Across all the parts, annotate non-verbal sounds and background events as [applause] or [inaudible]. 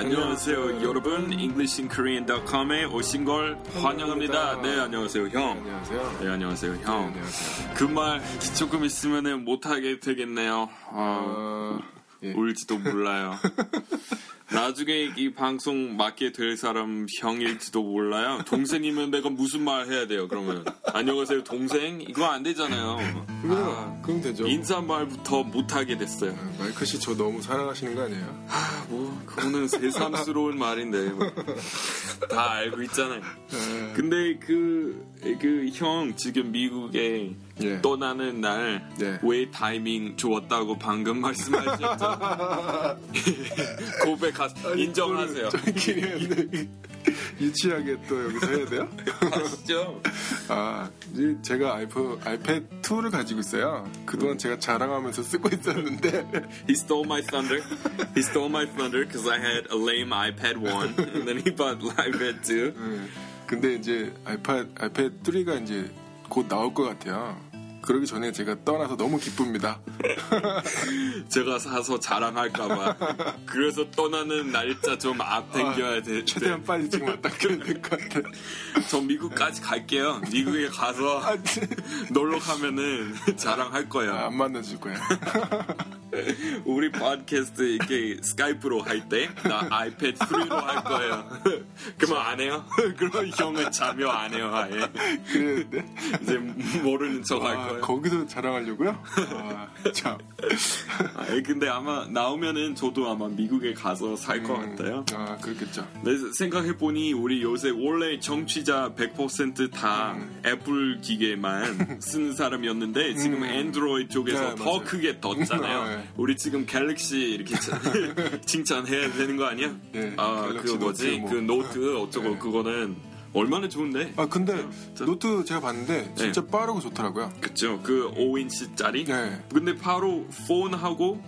안녕하세요 여러분 EnglishinKorean.com에 오신 걸 환영합니다. 네 안녕하세요 형. 안녕하세요. 네 안녕하세요 네, 형. 그 말 조금 있으면 못하게 되겠네요. 아, 어, 예. 울지도 몰라요. [laughs] 나중에 이 방송 맡게 될 사람 형일지도 몰라요. 동생이면 내가 무슨 말 해야 돼요? 그러면 안녕하세요 동생 이거 안 되잖아요. 그럼, 그럼 되죠. 인사말부터 못하게 됐어요. 아, 마이크 씨 저 너무 사랑하시는 거 아니에요? 아, 뭐 그거는 새삼스러운 말인데 뭐. 다 알고 있잖아요. 네. 근데 그 그 형 지금 미국에 예. 떠나는 날왜 네. 타이밍 좋았다고 방금 말씀하셨죠? [laughs] 고백하 인정하세요. 저희끼리 [laughs] 유치하게 또 여기서 해야 돼요? 아시죠? [laughs] 아, 이 제가 아이폰, 아이패드 2를 가지고 있어요. 그동안 제가 자랑하면서 쓰고 있었는데 He stole my thunder. He stole my thunder because I had a lame iPad 1 and then he bought iPad 2. 음, 근데 이제 아이패드, 아이패드 3가 이제 곧 나올 것 같아요. 그러기 전에 제가 떠나서 너무 기쁩니다. [laughs] 제가 사서 자랑할까봐. 그래서 떠나는 날짜 좀 앞당겨야 돼. 최대한 빨리 지금 왔다 가야 될 것 같아. 저 미국까지 갈게요. 미국에 가서 아, 진- 놀러 가면은 자랑할 거예요. 아, 안 만나줄 거야. [laughs] 우리 팟캐스트 이렇게 스카이프로 할 때 나 아이패드 3로 할 거예요. [laughs] 그러면 안 해요? 그러면 형은 참여 안 해요, 아예. 그랬는데. 이제 모르는 척할 아, 거예요. 거기서 자랑하려고요? 아, 참. 아, 근데 아마 나오면은 저도 아마 미국에 가서 살것 같아요. 아, 그렇겠죠. 네, 생각해보니 우리 요새 원래 청취자 100%다 음. 애플 기계만 [laughs] 쓰는 사람이었는데 지금 앤드로이드 쪽에서 네, 더 맞아요. 크게 떴잖아요. 네. 우리 지금 갤럭시 이렇게 칭- [laughs] 칭찬해야 되는 거 아니야? 네, 아, 그 뭐지? 뭐. 그 노트 어쩌고 네. 그거는 얼마나 좋은데? 아, 근데 저- 노트 제가 봤는데 진짜 네. 빠르고 좋더라고요. 그쵸? 그 5인치짜리? 네. 근데 바로 폰하고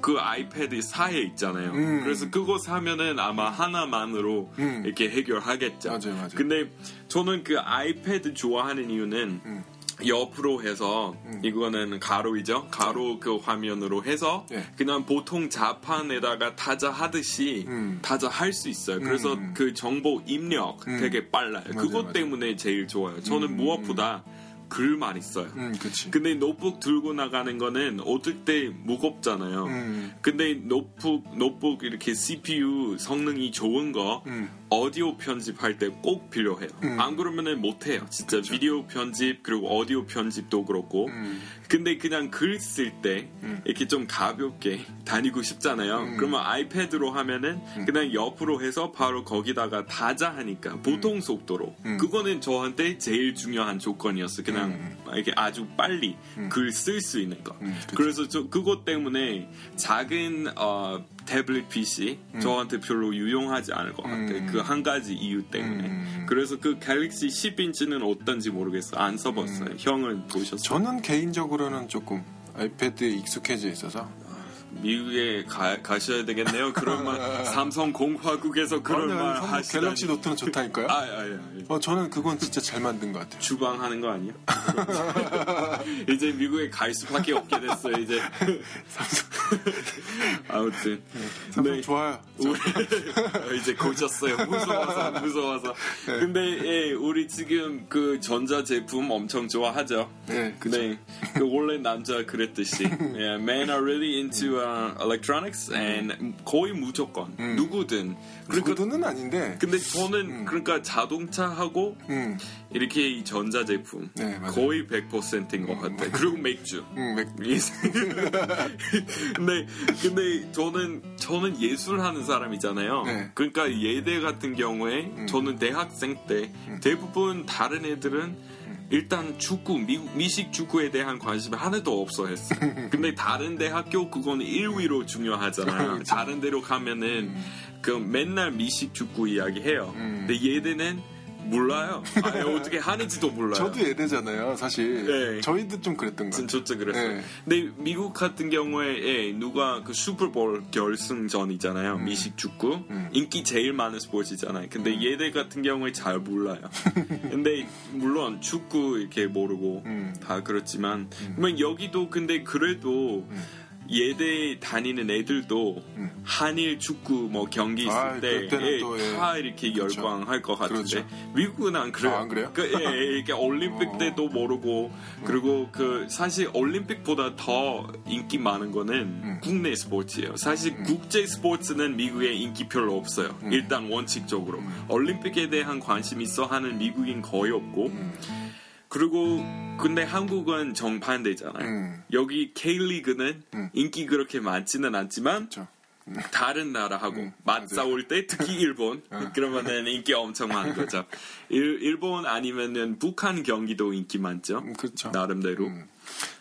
그 아이패드 사이에 있잖아요. 음. 그래서 그거 사면은 아마 하나만으로 음. 이렇게 해결하겠죠. 맞아요, 맞아요. 근데 저는 그 아이패드 좋아하는 이유는 음. 옆으로 해서 이거는 가로이죠. 가로 그 화면으로 해서 네. 그냥 보통 자판에다가 타자 하듯이 음. 타자 할 수 있어요. 그래서 음. 그 정보 입력 음. 되게 빨라요. 맞아요, 그것 맞아요. 때문에 제일 좋아요. 저는 음. 무엇보다 글만 있어요. 음, 그치. 근데 노트북 들고 나가는 거는 어떨 때 무겁잖아요. 음. 근데 노트북, 노트북 이렇게 CPU 성능이 좋은 거 음. 오디오 편집할 때 꼭 필요해요. 음. 안 그러면은 못 해요. 진짜 비디오 편집 그리고 오디오 편집도 그렇고. 음. 근데 그냥 글 쓸때 음. 이렇게 좀 가볍게 다니고 싶잖아요. 음. 그러면 아이패드로 하면은 그냥 옆으로 해서 바로 거기다가 다자 하니까 보통 속도로. 음. 그거는 저한테 제일 중요한 조건이었어. 그냥 음. 이렇게 아주 빨리 글 쓸 수 있는 거. 음. 그래서 저 그것 때문에 작은 어, 태블릿 PC 저한테 별로 유용하지 않을 것 같아요. 음. 그한 가지 이유 때문에. 음. 그래서 그 갤럭시 10인치는 어떤지 모르겠어. 안 써봤어요. 형은 보셨어요? 저는 개인적으로는 조금 아이패드에 익숙해져 있어서 미국에 가, 가셔야 되겠네요. 그런 말 [laughs] 삼성 공화국에서 그런 아니, 말 선물 하시다니. 갤럭시 노트는 좋다니까요. [laughs] 아, 아, 아, 아. 어, 저는 그건 진짜 잘 만든 것 같아요. 주방 하는 거 아니야? [laughs] 이제 미국에 갈 수밖에 없게 됐어요. 이제 [laughs] 아무튼 삼성 네. 좋아요. 우리 [laughs] 이제 고쳤어요. 무서워서 무서워서. 네. 근데 예, 우리 지금 그 전자 제품 엄청 좋아하죠. 네. 네, 그 원래 남자 그랬듯이 yeah, [laughs] men are really into uh, electronics and 거의 무조건 누구든 그러니까 누구든 아닌데. 근데 저는 그러니까 자동차하고 음, 이렇게 이 전자 제품 네. 거의 100%인 것 같아요. 그리고 맥주. 음, 맥, [laughs] 근데 근데 저는 저는 예술 하는 사람이잖아요. 네. 그러니까 예대 같은 경우에 저는 대학생 때 대부분 다른 애들은 일단 축구 미국 미식 축구에 대한 관심이 하나도 없어 했어. [laughs] 근데 다른 대 학교 그거는 1위로 중요하잖아요. 다른 데로 가면은 그 맨날 미식 축구 이야기 해요. 음. 근데 예대는 몰라요. 아예 어떻게 하는지도 몰라요. 저도 예대잖아요, 사실. 네. 저희도 좀 그랬던 것 같아요. 진짜 그랬어요. 네. 근데 미국 같은 경우에 예, 누가 그 슈퍼볼 결승전이잖아요. 미식 축구 음. 인기 제일 많은 스포츠잖아요. 근데 얘들 같은 경우에 잘 몰라요. [laughs] 근데 물론 축구 이렇게 모르고 음. 다 그렇지만 그러면 여기도 근데 그래도 예대 다니는 애들도 한일 축구 뭐 경기 있을 아, 때 그때는 예, 또, 예. 다 이렇게 그렇죠. 열광할 것 같은데 그렇죠. 미국은 안 그래요. 아, 안 그래요? 그, 예, 예, 이렇게 올림픽 어. 때도 모르고 그리고 그 사실 올림픽보다 더 인기 많은 거는 음. 국내 스포츠예요. 사실 국제 스포츠는 미국에 인기 별로 없어요. 음. 일단 원칙적으로 올림픽에 대한 관심 있어 하는 미국인 거의 없고 음. 그리고 근데 한국은 정반대잖아요. 음. 여기 K리그는 음. 인기 그렇게 많지는 않지만 그렇죠. 다른 나라하고 음, 맞싸울 때 특히 일본 그러면은 인기 엄청 많은 거죠. 일, 일본 아니면은 북한 경기도 인기 많죠. 음, 그렇죠. 나름대로. 음.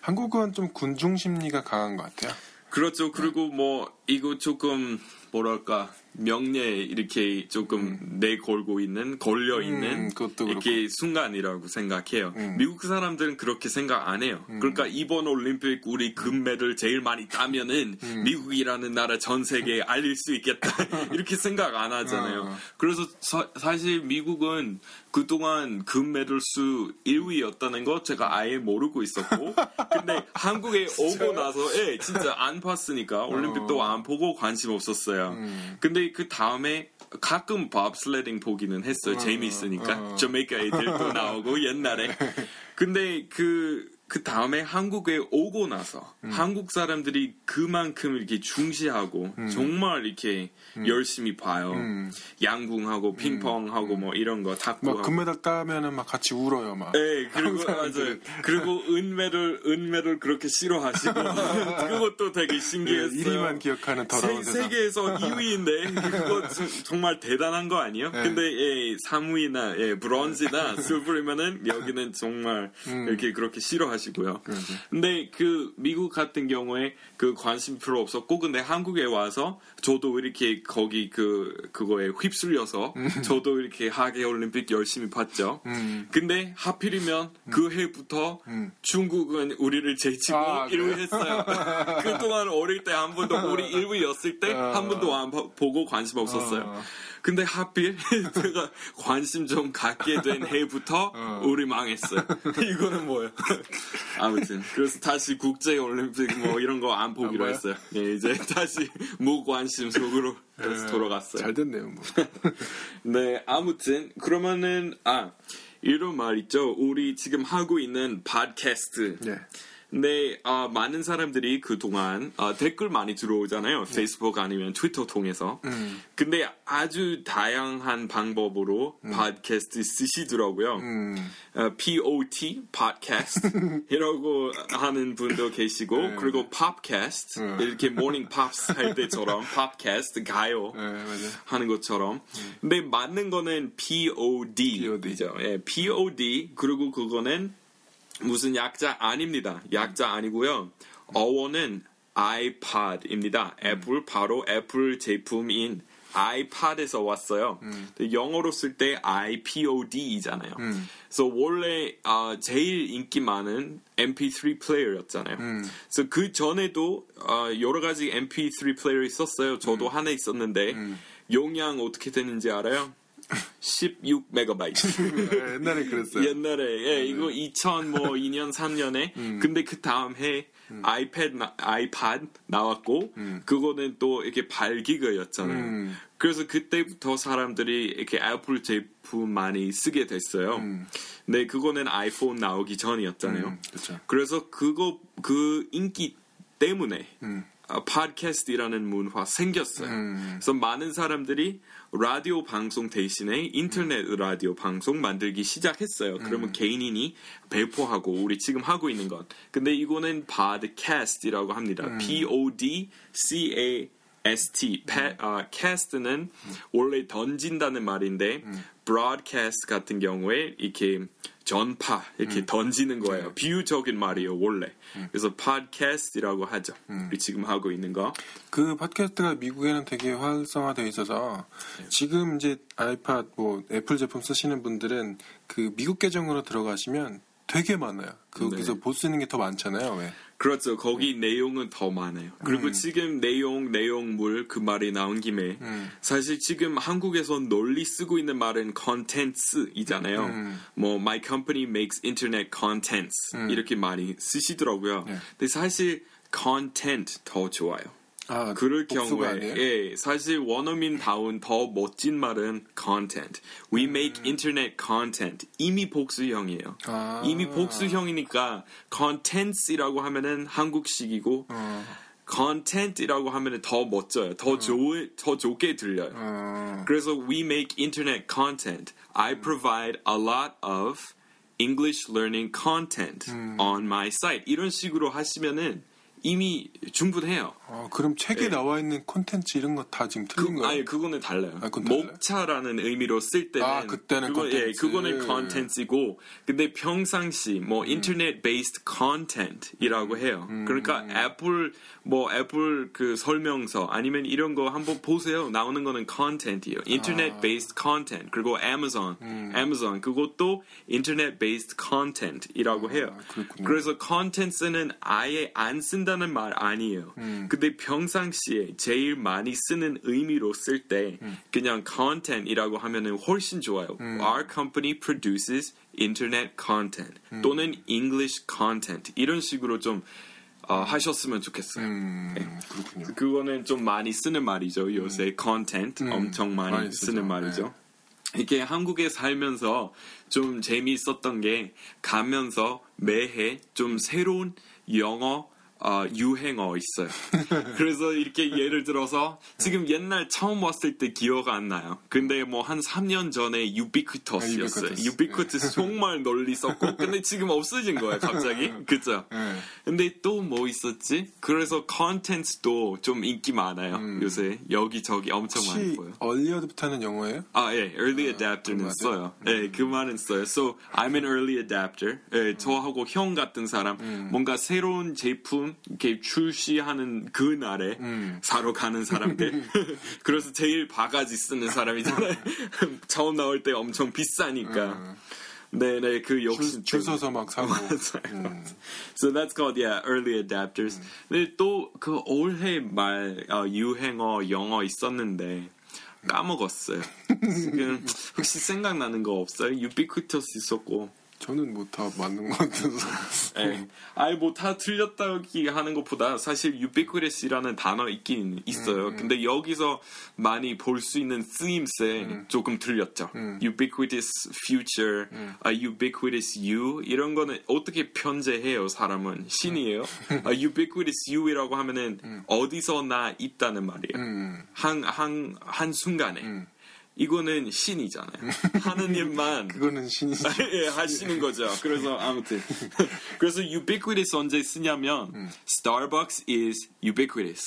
한국은 좀 군중 심리가 강한 것 같아요. 그렇죠. 그리고 뭐 이거 조금 뭐랄까 명예 이렇게 조금 내걸고 있는 걸려 있는 음, 이렇게 순간이라고 생각해요. 음. 미국 사람들은 그렇게 생각 안 해요. 그러니까 이번 올림픽 우리 금메달 제일 많이 따면은 음. 미국이라는 나라 전 세계에 [laughs] 알릴 수 있겠다 [laughs] 이렇게 생각 안 하잖아요. 어. 그래서 사, 사실 미국은 그동안 금메달 수 1위였다는 거 제가 아예 모르고 있었고 근데 한국에 [laughs] 오고 나서 예, 진짜 안 봤으니까 올림픽도 안 보고 관심 없었어요. 음. 근데 그 다음에 가끔 밥슬레딩 보기는 했어요. 재미있으니까. 어. 저메이카 애들도 나오고 옛날에. [laughs] 근데 그, 그 다음에 한국에 오고 나서 음. 한국 사람들이 그만큼 이렇게 중시하고 정말 이렇게 열심히 봐요. 음. 양궁하고 핑퐁하고 뭐 이런 거막 탁구하고. 금메달 따면은 막 같이 울어요, 막. 네, 그리고 맞아요. 사람들은. 그리고 은메달 은메달 그렇게 싫어하시고 [laughs] 그것도 되게 네, 신기했어요. 1위만 기억하는 더러운 세. 세계에서 2위인데 그거 저- 정말 대단한 거 아니에요? 네. 근데 예, 3위나 예, 브론즈나 [laughs] 실버이면은 여기는 정말 음. 이렇게 그렇게 싫어하시 고요. 그러죠. 근데 그 미국 같은 경우에 그 관심 필요 없었고 근데 한국에 와서 저도 이렇게 거기 그 그거에 휩쓸려서 저도 이렇게 하계 올림픽 열심히 봤죠. 음. 근데 하필이면 그 해부터 음. 중국은 우리를 제치고 아, 1위 했어요. [laughs] 그동안 어릴 때 한 번도 우리 1위였을 때 어. 한 번도 안 봐- 보고 관심 없었어요. 어. 근데 하필 [laughs] 제가 관심 좀 갖게 된 해부터 어. 우리 망했어요. [laughs] 이거는 뭐예요? 아무튼 그래서 다시 국제 올림픽 뭐 이런 거 안 보기로 봐요? 했어요. 예, 이제 [laughs] 다시 무관심 속으로 다시 네, 돌아갔어요. 잘 됐네요, 뭐. [laughs] 네, 아무튼 그러면은 아 이런 말 있죠. 우리 지금 하고 있는 팟캐스트. 예. 근데 아, 많은 사람들이 그 동안 아, 댓글 많이 들어오잖아요. 페이스북 아니면 트위터 통해서. 음. 근데 아주 다양한 방법으로 팟캐스트 쓰시더라고요. 음. 어, POT, 팟캐스트 이라고 하는 분도 계시고 네, 그리고 popcast 음. 이렇게 모닝 팝스 할 때처럼 [laughs] popcast 가요 네. 하는 것처럼. 근데 맞는 거는 POD죠. 예, POD 그리고 그거는 무슨 약자 아닙니다. 약자 아니고요. 어원은 iPod입니다. 애플 바로 애플 제품인 iPod에서 왔어요. 근데 영어로 쓸 때 iPod이잖아요. 그래서 원래 아, 제일 인기 많은 MP3 플레이어였잖아요. 그래서 그 전에도 아, 여러 가지 MP3 플레이어 있었어요. 저도 하나 있었는데 용량 어떻게 되는지 알아요? 16 메가바이트. [laughs] 네, 옛날에 그랬어요. 옛날에 예, 이거 2002년 [laughs] 3년에 근데 그 다음 해 아이패드 나, 아이팟 나왔고 그거는 또 이렇게 8기가였잖아요. 음. 그래서 그때부터 사람들이 이렇게 애플 제품 많이 쓰게 됐어요. 근데 그거는 아이폰 나오기 전이었잖아요. 음. 그래서 그거 그 인기 때문에 음. 어, 팟캐스트라는 문화 생겼어요. 음. 그래서 많은 사람들이 라디오 방송 대신에 인터넷 라디오 방송 만들기 시작했어요. 그러면 개인인이 배포하고 우리 지금 하고 있는 것. 근데 이거는 팟캐스트라고 합니다. P O D C A S T. 패, 아, 캐스트는 원래 던진다는 말인데 broadcast 같은 경우에 이렇게 전파 이렇게 던지는 거예요. 비유적인 말이에요 원래. 그래서 팟캐스트라고 하죠. 우리 지금 하고 있는 거. 그 팟캐스트가 미국에는 되게 활성화되어 있어서 지금 이제 아이팟 뭐 애플 제품 쓰시는 분들은 그 미국 계정으로 들어가시면 되게 많아요. 거기서 네. 볼수 있는 게 더 많잖아요. 왜? 그렇죠. 거기 내용은 더 많아요. 그리고 음. 지금 내용, 내용물 그 말이 나온 김에 음. 사실 지금 한국에서 널리 쓰고 있는 말은 content이잖아요. 음. 뭐 my company makes internet contents 음. 이렇게 많이 쓰시더라고요. 네. 근데 사실 content 더 좋아요. 아, 그럴 경우에? 예, 사실 원어민 다운 더 멋진 말은 content. We 음. make internet content. 이미 복수형이에요. 아. 이미 복수형이니까 contents이라고 하면은 한국식이고 어, content이라고 하면은 더 멋져요. 더 좋, 더 좋게 들려요. 어, 그래서 we make internet content. I provide a lot of English learning content on my site. 이런 식으로 하시면은 이미 충분해요. 어, 그럼 책에 예. 나와 있는 콘텐츠 이런 거 다 지금 틀린 그, 거예요? 아니 그거는 달라요. 아, 그건 달라요? 목차라는 의미로 쓸 때는 아, 그때는 그거, 예, content. 그거는 content이고 근데 평상시 음. 뭐 internet based content이라고 해요. 음. 그러니까 애플 뭐 애플 그 설명서 아니면 이런 거 한번 보세요. 나오는 거는 internet 아. based content 그리고 Amazon 음. Amazon 그것도 internet based content이라고 해요. 아, 그렇군요. 그래서 contents는 아예 안 쓴다는 말 아니에요. 음. 근데 평상시에 제일 많이 쓰는 의미로 쓸때 음. 그냥 content이라고 하면은 훨씬 좋아요. Our company produces internet content 음. 또는 English content 이런 식으로 좀 어, 하셨으면 좋겠어요. 음, 그렇군요. 그거는 좀 많이 쓰는 말이죠. 요새 content 엄청 많이, 음. 많이. 쓰는 말이죠. 이렇게 한국에 살면서 좀 재미있었던 게 가면서 매해 좀 새로운 영어 어, 유행어 있어요. [laughs] 그래서 이렇게 예를 들어서 지금 옛날 처음 왔을 때 기억 안 나요. 근데 뭐 한 3년 전에 ubiquitous였어요. 아, ubiquitous. ubiquitous 정말 널리 썼고 근데 지금 없어진 거예요, 갑자기. [laughs] 그죠? 네. 근데 또 뭐 있었지? 그래서 컨텐츠도 좀 인기 많아요. 요새 여기저기 엄청 많이 혹시 보여. 얼리어드부터는 영어예요? 아, 예, early adapter는 맞아요? 써요. 예, 그 말은 써요. So, I'm an early adapter. 예, 저하고 형 같은 사람, 뭔가 새로운 제품 이렇게 출시하는 그 날에 사러 가는 사람들. [laughs] [laughs] 그래서 제일 바가지 쓰는 사람이잖아요. [laughs] 처음 나올 때 엄청 비싸니까. 네네, 그 역시. 줄, 줄 서서 막 사고. 맞아요. So that's called yeah early adapters. 근데 또 그 올해 말 어, 유행어 영어 있었는데 까먹었어요. 지금 혹시 생각나는 거 없어요? 유비퀴터스 있었고. 저는 뭐 다 맞는 것 같아서. [laughs] 예. 아니 뭐 다 틀렸다기 하는 것보다 사실 ubiquitous이라는 단어 있긴 있어요. 근데 여기서 많이 볼 수 있는 쓰임새 조금 틀렸죠. ubiquitous future, a ubiquitous you 이런 거는 어떻게 편제해요? 사람은 신이에요. a ubiquitous you이라고 하면은 어디서나 있다는 말이에요. 음, 한한한 순간에. 이거는 신이잖아요. 하는 일만 그거는 신이지. 예, 하시는 거죠. 그래서 아무튼 그래서 ubiquitous 언제 쓰냐면 Starbucks is ubiquitous.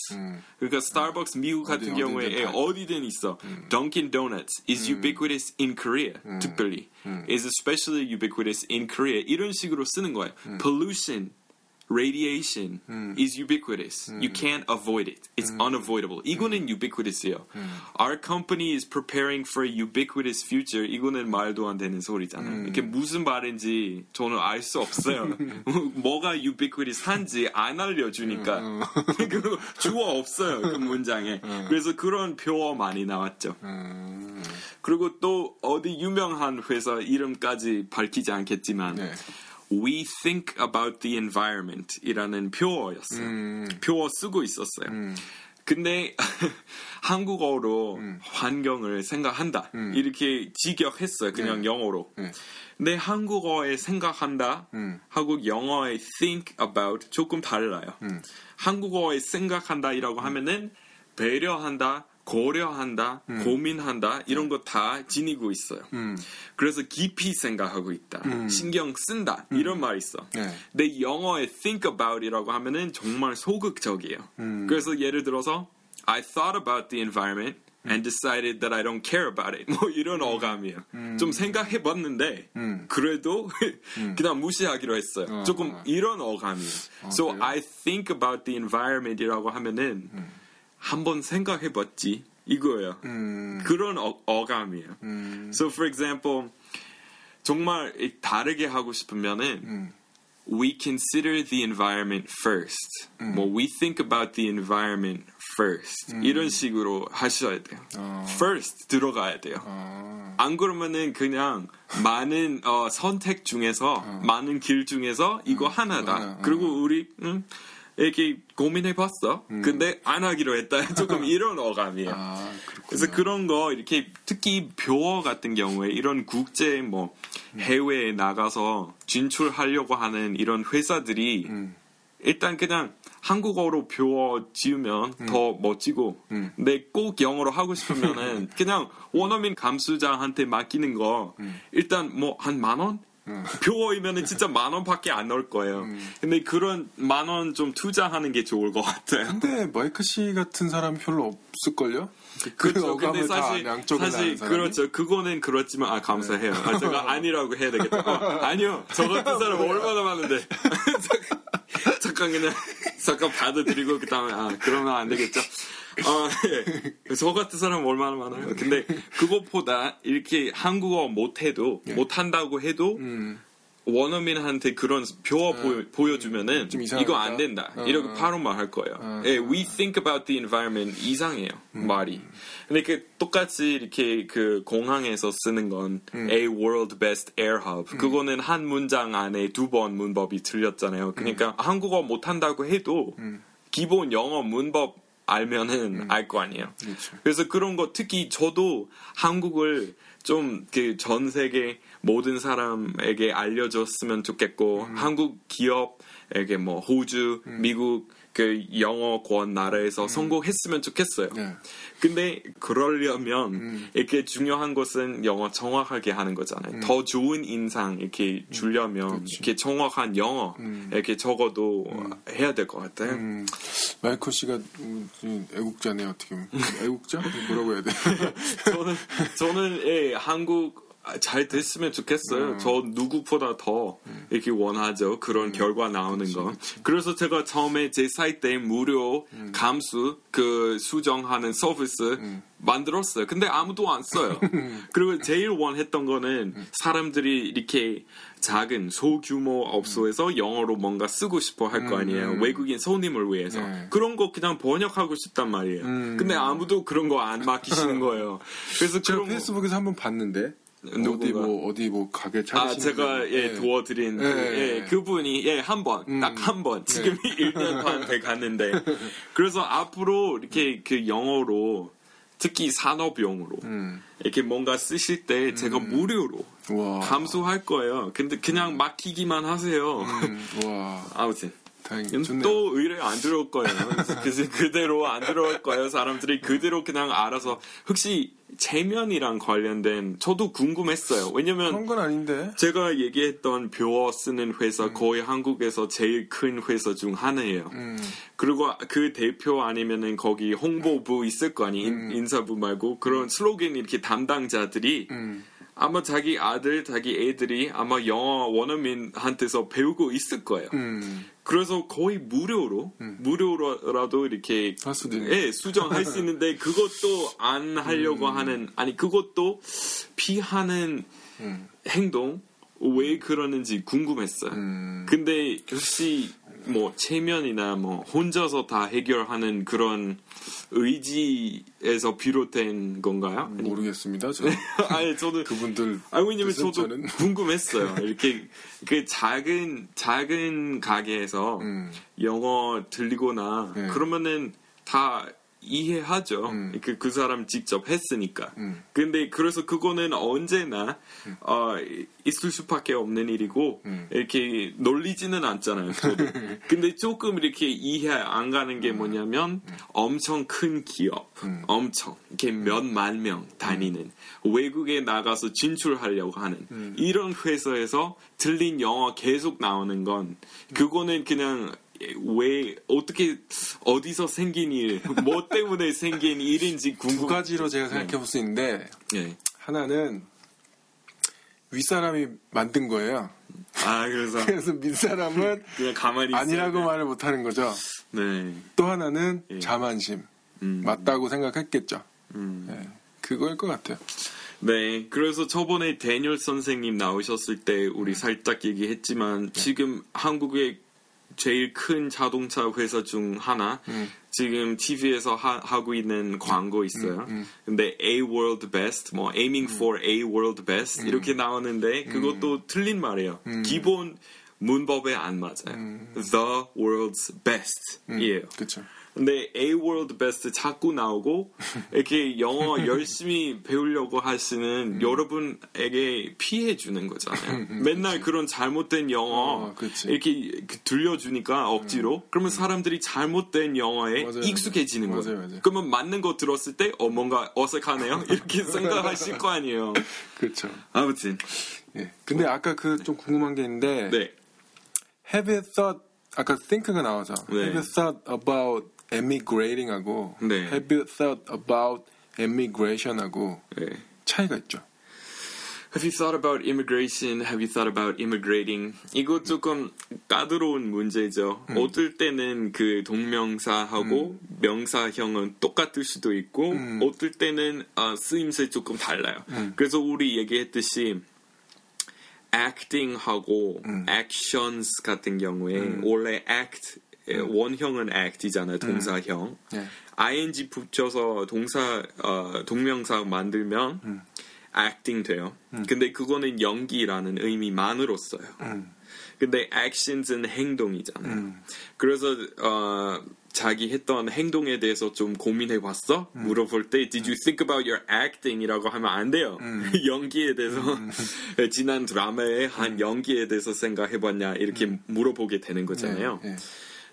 그러니까 Starbucks 미국 같은 어디, 경우에 어디든 예, 다. 어디든 있어. Dunkin' Donuts is ubiquitous in Korea. 특별히 is especially ubiquitous in Korea. 이런 식으로 쓰는 거예요. Pollution radiation is ubiquitous. You can't avoid it. It's unavoidable. 이거는 ubiquitous이에요. Our company is preparing for a ubiquitous future. 이거는 말도 안 되는 소리잖아요. 이게 무슨 말인지 저는 알 수 없어요. 뭐가 ubiquitous 한지 안 알려주니까. 그 주어 없어요. 그 문장에. 그래서 그런 표어 많이 나왔죠. 음, 그리고 또 어디 유명한 회사 이름까지 밝히지 않겠지만 네. We think about the environment 이라는 표어였어요. 음. 표어 쓰고 있었어요. 근데 [laughs] 한국어로 환경을 생각한다. 이렇게 직역했어요. 그냥 네. 영어로. 네. 근데 한국어에 생각한다 음. 하고 영어에 think about 조금 달라요. 음. 한국어에 생각한다이라고 하면은 배려한다, 고려한다, 고민한다 이런 거 다 지니고 있어요. 음. 그래서 깊이 생각하고 있다, 신경 쓴다 이런 말 있어. 네. 근데 영어에 think about이라고 하면은 정말 소극적이에요. 그래서 예를 들어서 I thought about the environment and decided that I don't care about it. [laughs] 뭐 이런 어감이에요. 좀 생각해봤는데 그래도 [laughs] 그냥 무시하기로 했어요. 어, 조금 어. 이런 어감이에요. so 그래요? I think about the environment이라고 하면은 한번 생각해봤지 이거예요. 음. 그런 어, 어감이에요. 음. So for example, 정말 이- 다르게 하고 싶으면은 음. we consider the environment first. 뭐 we think about the environment first. 이런 식으로 하셔야 돼요. 어. first 들어가야 돼요. 아, 안 그러면은 그냥 많은 어, 선택 중에서 많은 길 중에서 이거 하나다. 하나, 어. 그리고 우리 음, 이렇게 고민해 봤어. 음. 근데 안 하기로 했다. [laughs] 조금 이런 어감이에요. 아. 그래서 그런 거 이렇게 특히 벼어 같은 경우에 이런 국제 뭐 해외에 나가서 진출하려고 하는 이런 회사들이 음. 일단 그냥 한국어로 벼어 지으면 더 멋지고 음. 근데 꼭 영어로 하고 싶으면은 [laughs] 그냥 원어민 감수자한테 맡기는 거 일단 뭐 한 만 원? 음. 벼어이면은 진짜 만 원밖에 안 넣을 거예요. 근데 그런 만 원 좀 투자하는 게 좋을 것 같아요. 근데 마이크 씨 같은 사람 별로 없을걸요? 그 그렇죠. 근데 어감을 다 사실 사실? 그렇죠. 그거는 그렇지만 아 감사해요. 아, 제가 [laughs] 아니라고 해야 되겠다. 어, 아니요. 저 같은 사람 얼마나 많은데. 잠깐- [laughs] 잠깐 그냥 잠깐 받아들이고 그다음에 아 그러면 안 되겠죠. 어, 예. 저 같은 사람 얼마나 많아요. 근데 그것보다 이렇게 한국어 못해도 못한다고 해도 음. 원어민한테 그런 벼어 보여, 보여주면은 좀 이상하다. 이거 안 된다. 어, 이렇게 어. 바로 말할 거예요. 어. 예, we think about the environment 이상해요. 음. 말이. 근데 그 똑같이 이렇게 그 공항에서 쓰는 건 a world best air hub. 음. 그거는 한 문장 안에 두 번 문법이 틀렸잖아요. 그러니까 음. 한국어 못한다고 해도 기본 영어 문법 알면은 알거 아니에요. 음. 그렇죠. 그래서 그런 거 특히 저도 한국을 좀 그 전 세계 모든 사람에게 알려줬으면 좋겠고 음. 한국 기업에게 뭐 호주, 미국 그 영어권 나라에서 성공했으면 좋겠어요. 음. 네. 근데 그러려면 음. 이렇게 중요한 것은 영어 정확하게 하는 거잖아요. 더 좋은 인상 이렇게 주려면 음. 그렇지. 이렇게 정확한 영어 이렇게 적어도 해야 될 것 같아요. 음, 마이클 씨가 음, 음, 애국자네요 어떻게 보면 [laughs] 애국자 뭐라고 해야 돼? 저는 저는 예, 한국 잘 됐으면 좋겠어요. 음. 저 누구보다 더 이렇게 원하죠. 그런 결과 나오는 거. 그래서 제가 처음에 제 사이트에 무료 음. 감수 그 수정하는 서비스 만들었어요. 근데 아무도 안 써요. [laughs] 그리고 제일 원했던 거는 음. 사람들이 이렇게 작은 소규모 업소에서 영어로 뭔가 쓰고 싶어 할 거 아니에요. 외국인 손님을 위해서. 음. 네. 그런 거 그냥 번역하고 싶단 말이에요. 음. 근데 아무도 그런 거 안 맡기시는 [laughs] 거예요. 그래서 제가 그런 거- 페이스북에서 한번 봤는데 어디 누구가? 뭐 어디 뭐 가게 찾으시는 아, 제가 분. 예 네. 도와드린 그, 네. 예, 그분이 예 한번 음. 딱한번 지금 1년 반 돼 갔는데 그래서 앞으로 이렇게 그 영어로 특히 산업용으로 음. 이렇게 뭔가 쓰실 때 제가 무료로 와. 감수할 거예요. 근데 그냥 맡기기만 하세요. 음, 와. [laughs] 아무튼 음. 또 의뢰 안 들어올 거예요. 그래서 그대로 안 들어올 거예요. 사람들이 그대로 그냥 알아서 혹시 체면이랑 관련된 저도 궁금했어요. 왜냐면 그런 건 아닌데. 제가 얘기했던 벼어 쓰는 회사 거의 한국에서 제일 큰 회사 중 하나예요. 음. 그리고 그 대표 아니면은 거기 홍보부 있을 거 아니 인- 인사부 말고 그런 슬로건 이렇게 담당자들이 음. 아마 자기 아들, 자기 애들이 아마 영어 원어민한테서 배우고 있을 거예요. 음. 그래서 거의 무료로 무료로라도 이렇게 할 수도. 예, 수정할 수 있는데 [laughs] 그것도 안 하려고 하는 아니 그것도 피하는 음. 행동 왜 그러는지 궁금했어요. 음. 근데 혹시 뭐 체면이나 뭐 혼자서 다 해결하는 그런 의지에서 비롯된 건가요? 아니, 모르겠습니다. 저 [laughs] 아니 저도 그분들 아 왜냐면 저도 저는- [laughs] 궁금했어요. 이렇게 그 작은 작은 가게에서 음. 영어 들리거나 네. 그러면은 다 이해하죠. 음. 그, 그 사람 직접 했으니까. 음. 근데 그래서 그거는 언제나 어, 있을 수밖에 없는 일이고 음. 이렇게 놀리지는 않잖아요. [laughs] 근데 조금 이렇게 이해 안 가는 게 뭐냐면 엄청 큰 기업, 음. 엄청 이렇게 몇만 명 다니는 외국에 나가서 진출하려고 하는 음. 이런 회사에서 들린 영어 계속 나오는 건 그거는 그냥 왜 어떻게 어디서 생긴 일, [laughs] 뭐 때문에 생긴 일인지 두 궁금. 가지로 제가 생각해 볼 수 있는데 예. 하나는 윗사람이 만든 거예요. 아 그래서 [laughs] 그래서 밑사람은 그냥 가만히 아니라고 돼. 말을 못 하는 거죠. 네. 또 하나는 예. 자만심. 음. 맞다고 생각했겠죠. 음. 예. 그거일 것 같아요. 네, 그래서 저번에 데니얼 선생님 나오셨을 때 우리 음. 살짝 얘기했지만 지금 한국의 제일 큰 자동차 회사 중 하나 음. 지금 TV에서 하, 고 있는 광고 있어요. 음, 근데 A World Best, 뭐 Aiming for A World Best 이렇게 나오는데 그것도 틀린 말이에요. 음. 기본 문법에 안 맞아요. The world's best이에요. 그렇죠. 근데 A World Best 자꾸 나오고 이렇게 영어 [laughs] 열심히 배우려고 하시는 여러분에게 피해 주는 거잖아요. 맨날 그런 잘못된 영어 어. 이렇게 그 들려주니까 억지로 그러면 사람들이 잘못된 영어에 맞아요, 익숙해지는 맞아요. 거예요. 맞아요. 그러면 맞는 거 들었을 때 어 뭔가 어색하네요. [laughs] 이렇게 생각하실 거 아니에요. 그렇죠. 아무튼 예. 근데 아까 그 좀 궁금한 게 있는데 네. Have you thought 아까 think가 나와서 네. Have you thought about emigrating하고 네. Have you thought about emigration하고 네. 차이가 있죠. Have you thought about immigration? Have you thought about immigrating? 이거 조금 까다로운 문제죠. 어떨 때는 그 동명사하고 명사형은 똑같을 수도 있고, 어떨 때는 어, 쓰임새 조금 달라요. 그래서 우리 얘기했듯이 acting하고 actions 같은 경우에 원래 act 예, 원형은 act이잖아요. 동사형. 네. ing 붙여서 동사 어, 동명사 만들면 acting 돼요. 근데 그거는 연기라는 의미만으로 써요. 근데 actions은 행동이잖아요. 그래서 어, 자기 했던 행동에 대해서 좀 고민해 봤어? 물어볼 때 Did you think about your acting이라고 하면 안 돼요. [laughs] 연기에 대해서 [laughs] 지난 드라마에 한 연기에 대해서 생각해 봤냐 이렇게 물어보게 되는 거잖아요. 예, 예.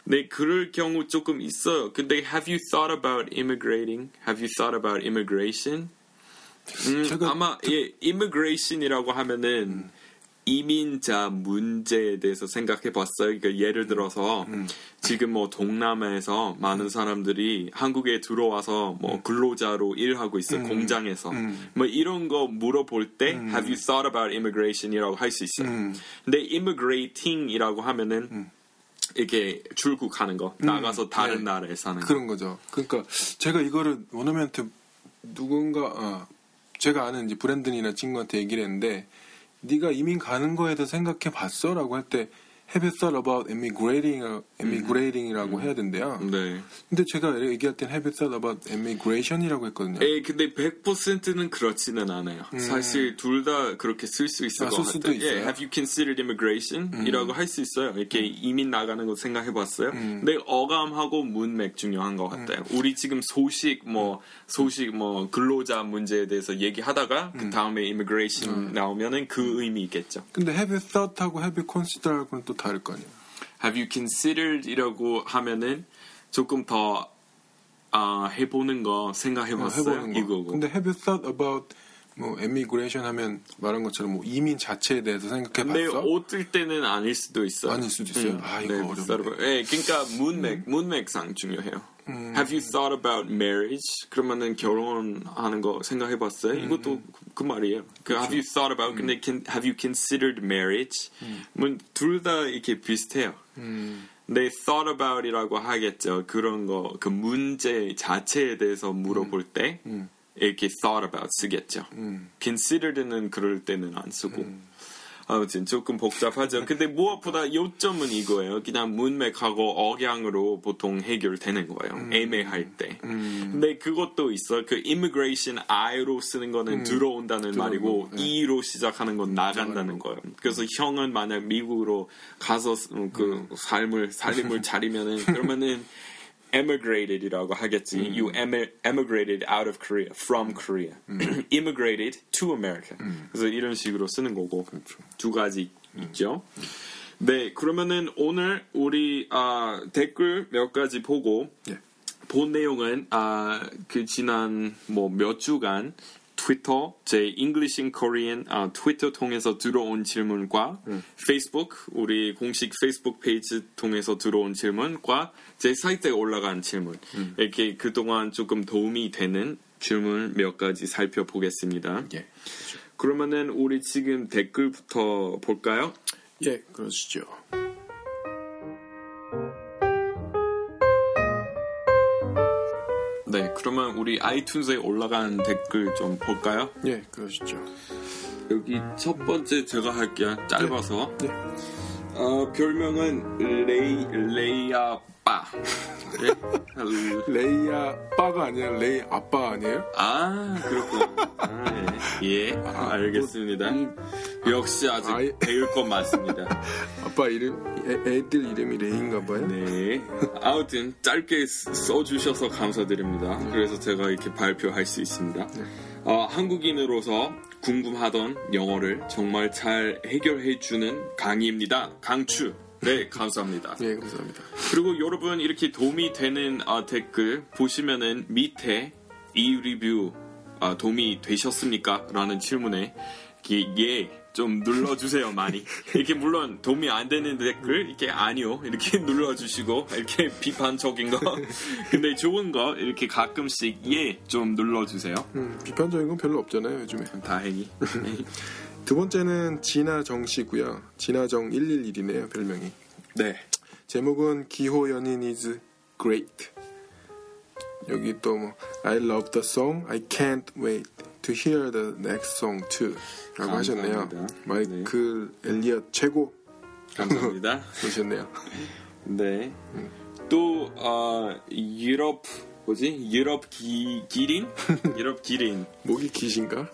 네, 그럴 경우 조금 있어요. 근데 have you thought about immigrating? Have you thought about immigration? 음, 제가 아마 예, immigration이라고 하면은 이민자 문제에 대해서 생각해 봤어요. 그러니까 예를 들어서 지금 뭐 동남아에서 많은 사람들이 한국에 들어와서 뭐 근로자로 일하고 있어요. 공장에서. 뭐 이런 거 물어볼 때 have you thought about immigration이라고 할 수 있어요. 근데 immigrating이라고 하면은 이렇게 출국하는 거 나가서 다른 네. 나라에 사는 거. 그런 거죠. 그러니까 제가 이거를 원어민한테 누군가 아, 제가 아는 이제 브랜든이나 친구한테 얘기를 했는데 네가 이민 가는 거에 대해서 생각해 봤어라고 할 때 have you thought about emigrating emigrating이라고 해야 된대요. 네. 근데 제가 얘기할 땐 have you thought about emigration이라고 했거든요. 에 근데 100%는 그렇지는 않아요. 사실 둘 다 그렇게 쓸 수 있을 아, 것 같아요. 예, have you considered immigration?이라고 할 수 있어요. 이렇게 이민 나가는 거 생각해봤어요. 근데 어감하고 문맥 중요한 것 같아요. 우리 지금 소식 뭐 소식 뭐 근로자 문제에 대해서 얘기하다가 그 다음에 immigration 나오면은 그 의미 있겠죠. 근데 have you thought하고 have you considered하고는 또 다를 거 아니에요. Have you considered이라고 하면은 조금 더 아, 해보는 거 생각해봤어요. 거. 이거고. 근데 have you thought about 뭐 emigration 하면 말한 것처럼 뭐 이민 자체에 대해서 생각해 근데 봤어? 어떨 때는 아닐 수도 있어요. 아닐 수도 있어요? 아, 이거 어렵네. 비싸로. 예, 그러니까 문맥, 문맥상 중요해요. Have you thought about marriage? 그러면은 결혼하는 거 생각해봤어요? 이것도 그, 그 말이에요. 그 Have you thought about? 근데 can, Have you considered marriage? 둘다 이렇게 비슷해요. 근데 thought about이라고 하겠죠. 그런 거, 그 문제 자체에 대해서 물어볼 때 이렇게 thought about 쓰겠죠. considered는 그럴 때는 안 쓰고. 아무튼 조금 복잡하죠. 근데 무엇보다 요점은 이거예요. 그냥 문맥하고 억양으로 보통 해결되는 거예요. 애매할 때. 근데 그것도 있어. 그 immigration I로 쓰는 거는 들어온다는 말이고 E로 시작하는 건 나간다는 거예요. 그래서 형은 만약 미국으로 가서 그 삶을 살림을 [laughs] 차리면은 그러면은 emigrated이라고 하겠지. You emi- emigrated out of Korea, from Korea, immigrated to America. 그래서 이런 식으로 쓰는 거고 두 가지 있죠. 네, 그러면은 오늘 우리 아, 댓글 몇 가지 보고 예. 본 내용은 아, 그 지난 뭐 몇 주간 트위터 제 English in Korean 아, 트위터 통해서 들어온 질문과 페이스북 우리 공식 페이스북 페이지 통해서 들어온 질문과 제 사이트에 올라간 질문 이렇게 그동안 조금 도움이 되는 질문 몇 가지 살펴보겠습니다. 예. 그러면은 우리 지금 댓글부터 볼까요? 예, 그러시죠. 그러면 우리 아이튠즈에 올라간 댓글 좀 볼까요? 예, 그러시죠. 여기 첫 번째 제가 할게요. 짧아서. 네. 어, 별명은 레이 레이아 빠. 네? [laughs] 레이야 빠가 아니라 레이 아빠 아니에요? 아 그렇군. 아, 예, 예. 아, 알겠습니다. 뭐, 역시 아직 아이- 배울 것 많습니다. [laughs] 아빠 이름 애, 애들 이름이 레이인가 봐요. 네. 아무튼 짧게 쓰- 써주셔서 감사드립니다. 그래서 제가 이렇게 발표할 수 있습니다. 어, 한국인으로서 궁금하던 영어를 정말 잘 해결해주는 강의입니다. 강추. 네, 감사합니다. 예, 감사합니다. 그리고 여러분 이렇게 도움이 되는 어, 댓글 보시면은 밑에 이 리뷰 어, 도움이 되셨습니까? 라는 질문에 이렇게 예. 좀 눌러주세요 많이 이렇게 물론 도움이 안 되는 댓글 이렇게 아니요 이렇게 [laughs] 눌러주시고 이렇게 비판적인 거 [laughs] 근데 좋은 거 이렇게 가끔씩 예좀 눌러주세요 음, 비판적인 건 별로 없잖아요 요즘에. 다행히 [laughs] 두 번째는 진아정 씨고요. 진아정 111이네요 별명이. 네 제목은 기호 연인 is great. 여기 또 뭐 I love the song. I can't wait to hear the next song too. 라고 하셨네요. 마이클 엘리엇 최고 감사합니다 [laughs] 보셨네요. 네. 또 어, 유럽 뭐지? 유럽 기, 기린? [laughs] 유럽 기린. 목이 기신가?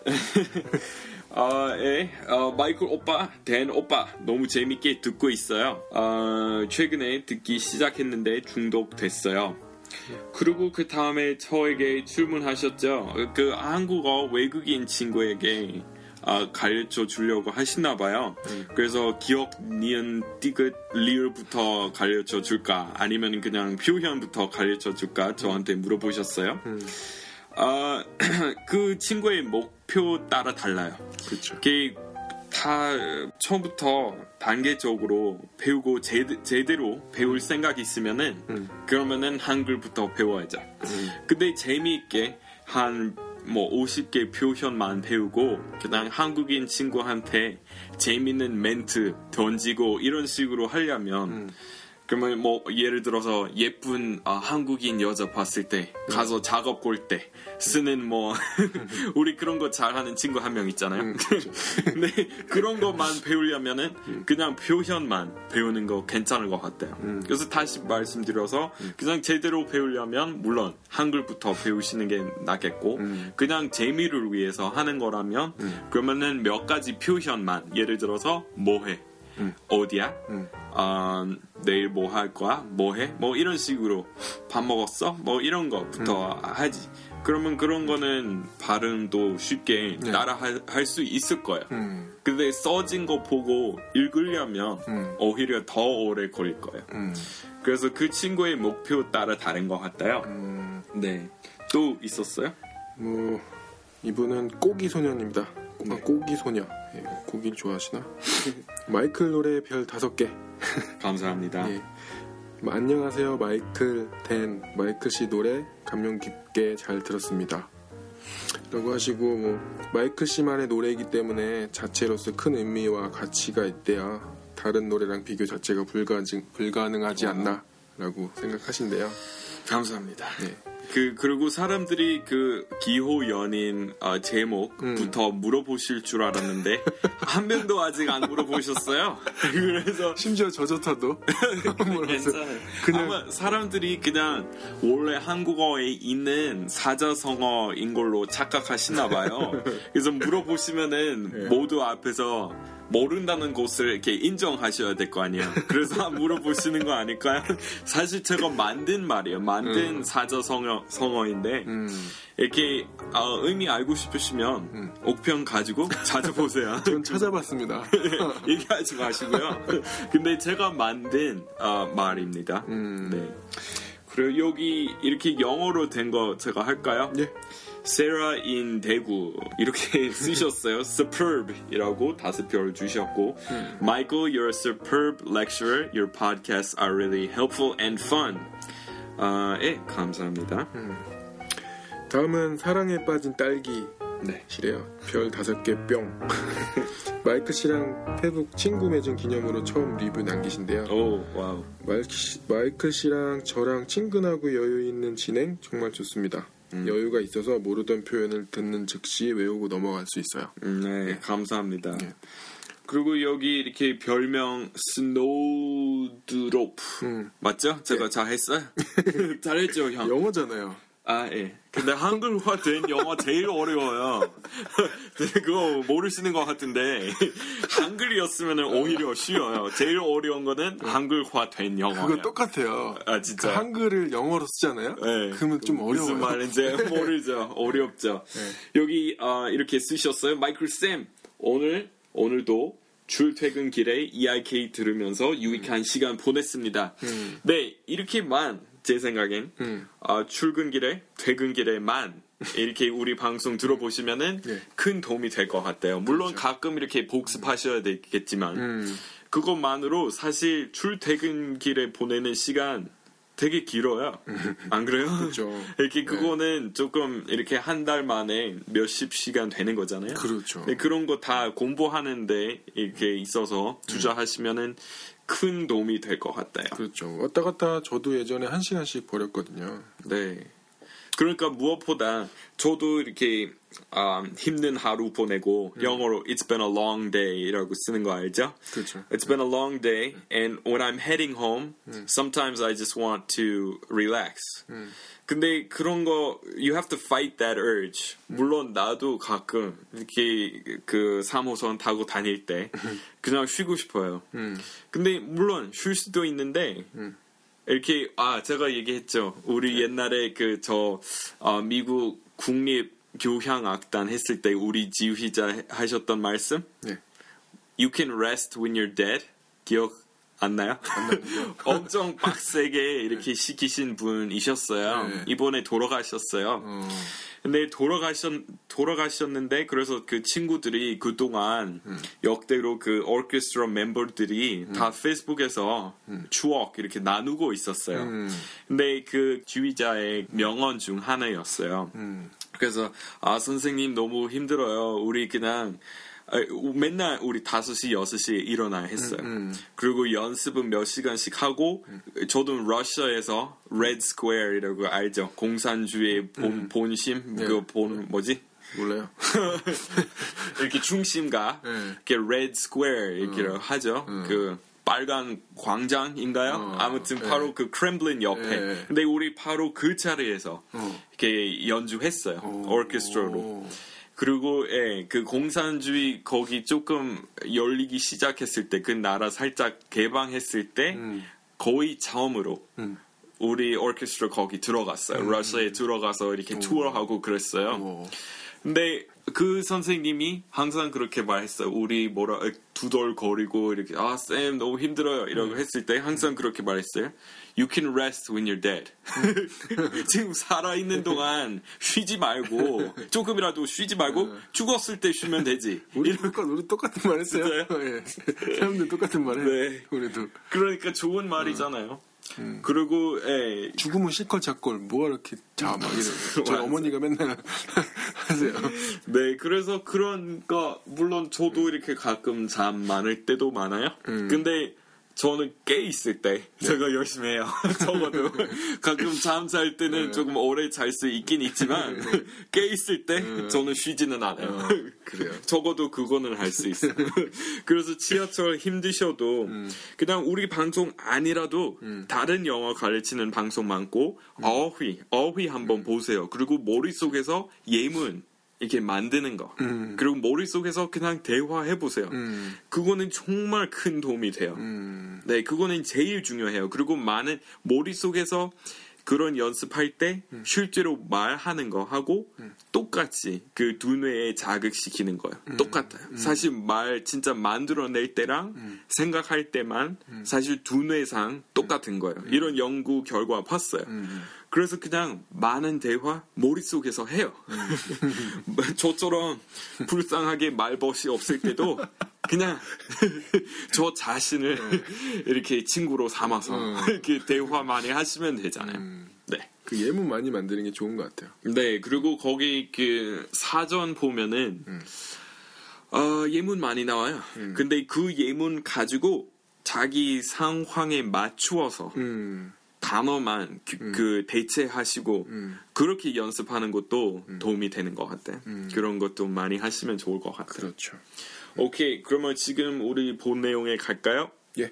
어, [laughs] 예, 어, 마이클 오빠, 댄 오빠 너무 재밌게 듣고 있어요. 어, 최근에 듣기 시작했는데 중독됐어요. 그리고 그 다음에 저에게 질문하셨죠. 그 한국어 외국인 친구에게 아, 가르쳐 주려고 하시나 봐요. 그래서 기억, 니은, 디귿, 리을부터 가르쳐 줄까? 아니면 그냥 표현부터 가르쳐 줄까? 저한테 물어보셨어요. 아, [clears throat] 그 친구의 목표 따라 달라요. 그렇죠. 다 처음부터 단계적으로 배우고 제, 제대로 배울 생각이 있으면은 음. 그러면은 한글부터 배워야죠. 근데 재미있게 한 뭐 50개 표현만 배우고 그냥 한국인 친구한테 재밌는 멘트 던지고 이런 식으로 하려면 음. 그러면 뭐 예를 들어서 예쁜 아, 한국인 여자 봤을 때 가서 작업 볼 때 쓰는 뭐 [laughs] 우리 그런 거 잘하는 친구 한 명 있잖아요. 음, 그렇죠. [laughs] 근데 그런 것만 배우려면은 그냥 표현만 배우는 거 괜찮은 것 같아요. 음. 그래서 다시 말씀드려서 그냥 제대로 배우려면 물론 한글부터 배우시는 게 낫겠고 음. 그냥 재미를 위해서 하는 거라면 그러면은 몇 가지 표현만 예를 들어서 뭐해 음. 어디야 음. 어, 내일 뭐 할 거야? 뭐 해? 뭐 이런 식으로 밥 먹었어? 뭐 이런 거부터 하지. 그러면 그런 거는 발음도 쉽게 네. 따라 할 수 있을 거예요. 음, 근데 써진 거 보고 읽으려면 음. 오히려 더 오래 걸릴 거예요. 음, 그래서 그 친구의 목표 따라 다른 것 같아요. 음, 네. 또 있었어요? 뭐 이분은 꼬기 소년입니다. 아, 네. 꼬기 소녀. 예, 고기를 좋아하시나? [laughs] 마이클 노래 별 다섯 개. [laughs] 감사합니다. 예. 뭐, 안녕하세요, 마이클 댄. 마이클 씨 노래 감명 깊게 잘 들었습니다. 라고 하시고 뭐 마이클 씨만의 노래이기 때문에 자체로서 큰 의미와 가치가 있대야 다른 노래랑 비교 자체가 불가능, 불가능하지 않나 라고 생각하신대요. 감사합니다. 네. 그 그리고 사람들이 그 기호 연인 어, 제목부터 물어보실 줄 알았는데 [laughs] 한 명도 아직 안 물어보셨어요. [laughs] 그래서 심지어 저조타도 괜찮아요. [laughs] 그냥- 아마 사람들이 그냥 원래 한국어에 있는 사자성어인 걸로 착각하시나 봐요. 그래서 물어보시면은 네. 모두 앞에서 모른다는 것을 이렇게 인정하셔야 될 거 아니에요. [laughs] 그래서 물어보시는 거 아닐까요? [laughs] 사실 제가 만든 말이에요. 만든 사자 성어 성어인데 음, 이렇게 어, 의미 알고 싶으시면 음. 옥편 가지고 [laughs] 찾아보세요. 전 찾아봤습니다. 얘기하지 마시고요. 근데 제가 만든 어, 말입니다. 음. 네. 그리고 여기 이렇게 영어로 된 거 제가 할까요? 예. 세라 인 대구 이렇게 [laughs] 쓰셨어요. superb이라고 다섯 별 주셨고 Michael, you're a superb lecturer. Your podcasts are really helpful and fun. 아, 예, 감사합니다. 다음은 사랑에 빠진 딸기 네. 시래요. 별 다섯 개 뿅. [laughs] 마이클 씨랑 페북 친구 맺은 기념으로 처음 리뷰 남기신데요. 오, wow. 마이클, 씨, 마이클 씨랑 저랑 친근하고 여유 있는 진행 정말 좋습니다. 여유가 있어서 모르던 표현을 듣는 즉시 외우고 넘어갈 수 있어요. 음, 네, 감사합니다. 네. 그리고 여기 이렇게 별명 snowdrop 음. 맞죠? 제가 잘했어요? [laughs] 잘했죠, 형. [laughs] 영어잖아요. 아, 예. 근데 한글화 된 영어 제일 어려워요. [laughs] 그거 모르시는 것 같은데 한글이었으면 오히려 쉬워요. 제일 어려운 거는 한글화 된 영어예요. 그거 똑같아요. 아, 진짜. 그 한글을 영어로 쓰잖아요. 네. 그러면 좀 어려워요. 무슨 말인지 [laughs] 모르죠. 어렵죠. 여기 아, 이렇게 쓰셨어요. 마이클 쌤 오늘 오늘도 출퇴근 길에 EIK 들으면서 유익한 시간 보냈습니다. 네 이렇게만 제 생각엔 음. 아, 출근길에 퇴근길에만 이렇게 우리 방송 들어보시면은 네. 큰 도움이 될 것 같아요. 물론 가끔 이렇게 복습하셔야 되겠지만 음. 그것만으로 사실 출퇴근길에 보내는 시간 되게 길어요. 안 그래요? 그렇죠. [laughs] 이렇게 그거는 조금 이렇게 한 달 만에 몇십 시간 되는 거잖아요. 그렇죠. 네, 그런 거 다 공부하는데 이렇게 있어서 투자하시면은 큰 도움이 될 것 같아요. 그렇죠. 왔다 갔다 저도 예전에 한 시간씩 버렸거든요. 네. 그러니까 무엇보다 저도 이렇게 아, 힘든 하루 보내고 영어로 It's been a long day라고 쓰는 거 알죠? 그렇죠. It's been a long day, and when I'm heading home, sometimes I just want to relax. 근데 그런 거 you have to fight that urge. 물론 나도 가끔 이렇게 그 3호선 타고 다닐 때 [laughs] 그냥 쉬고 싶어요. 근데 물론 쉴 수도 있는데 이렇게 아 제가 얘기했죠. 우리 옛날에 그저 미국 국립 교향악단 했을 때 우리 지휘자 하셨던 말씀 네. You can rest when you're dead. 기억 안 나요? [laughs] 엄청 빡세게 이렇게 시키신 분이셨어요. 네. 이번에 돌아가셨어요. 어, 근데 돌아가셨 돌아가셨는데 그래서 그 친구들이 그 동안 음. 역대로 그 오케스트라 멤버들이 다 페이스북에서 추억 이렇게 나누고 있었어요. 음. 근데 그 지휘자의 명언 중 하나였어요. 음. 그래서 아 선생님 너무 힘들어요. 우리 그냥 아, 맨날 우리 5시, 6시에 일어나야 했어요. 음, 그리고 연습은 몇 시간씩 하고, 저도 러시아에서 Red Square이라고 알죠? 공산주의 본, 본심? 그 본, 뭐지? 몰라요. [laughs] 이렇게 중심가, 네. 이렇게 Red Square 이렇게 하죠. 그 빨간 광장인가요? 어, 아무튼 네. 바로 그 크렘블린 옆에. 네. 근데 우리 바로 그 자리에서 어. 이렇게 연주했어요. 오케스트라로. 오. 그리고 예, 그 공산주의 거기 조금 열리기 시작했을 때 그 나라 살짝 개방했을 때 음. 거의 처음으로 음. 우리 오케스트라 거기 들어갔어요. 러시아에 들어가서 이렇게 투어하고 그랬어요. 오. 근데 그 선생님이 항상 그렇게 말했어요. 우리 뭐라 두덜거리고 이렇게 아 쌤 너무 힘들어요 이라고 했을 때 항상 그렇게 말했어요. You can rest when you're dead. [laughs] 지금 살아 있는 동안 쉬지 말고 조금이라도 쉬지 말고 죽었을 때 쉬면 되지. 우리 똑같 우리 똑같은 말 했어요. [laughs] 예. 사람들 똑같은 말 해. 네. 우리도 그러니까 좋은 말이잖아요. 그리고 예, 죽으면 실컷 잡걸 뭐가 이렇게 자막 이래. [laughs] 저희. 어머니가 맨날 하세요. 네, 그래서 그런 거 물론 저도 이렇게 가끔 잠 많을 때도 많아요. 근데 저는 깨 있을 때 제가 열심히 해요. [laughs] 적어도 가끔 잠잘 때는 조금 오래 잘 수 있긴 있지만 [laughs] 깨 있을 때 저는 쉬지는 않아요. 그래요. [laughs] 적어도 그거는 할 수 있어요. 그래서 지하철 힘드셔도 그냥 우리 방송 아니라도 다른 영어 가르치는 방송 많고 어휘 어휘 한번 보세요. 그리고 머릿속에서 예문 이렇게 만드는 거 그리고 머릿속에서 그냥 대화해 보세요. 음. 그거는 정말 큰 도움이 돼요. 음. 네, 그거는 제일 중요해요. 그리고 많은 머릿속에서 그런 연습할 때 실제로 말하는 거 하고 똑같이 그 두뇌에 자극시키는 거예요. 똑같아요. 사실 말 진짜 만들어낼 때랑 생각할 때만 사실 두뇌상 똑같은 거예요. 이런 연구 결과 봤어요. 그래서 그냥 많은 대화 머릿속에서 해요. [laughs] 저처럼 불쌍하게 말벗이 없을 때도 그냥 [laughs] 저 자신을 이렇게 친구로 삼아서 이렇게 대화 많이 하시면 되잖아요. 네. 그 예문 많이 만드는 게 좋은 것 같아요. 네, 그리고 거기 그 사전 보면은 어, 예문 많이 나와요. 근데 그 예문 가지고 자기 상황에 맞추어서 음. 단어만 그, 그 대체하시고 음. 그렇게 연습하는 것도 도움이 되는 것 같아. 그런 것도 많이 하시면 좋을 것 같아. 그렇죠. 오케이, 그러면 지금 우리 본 내용에 갈까요? 예.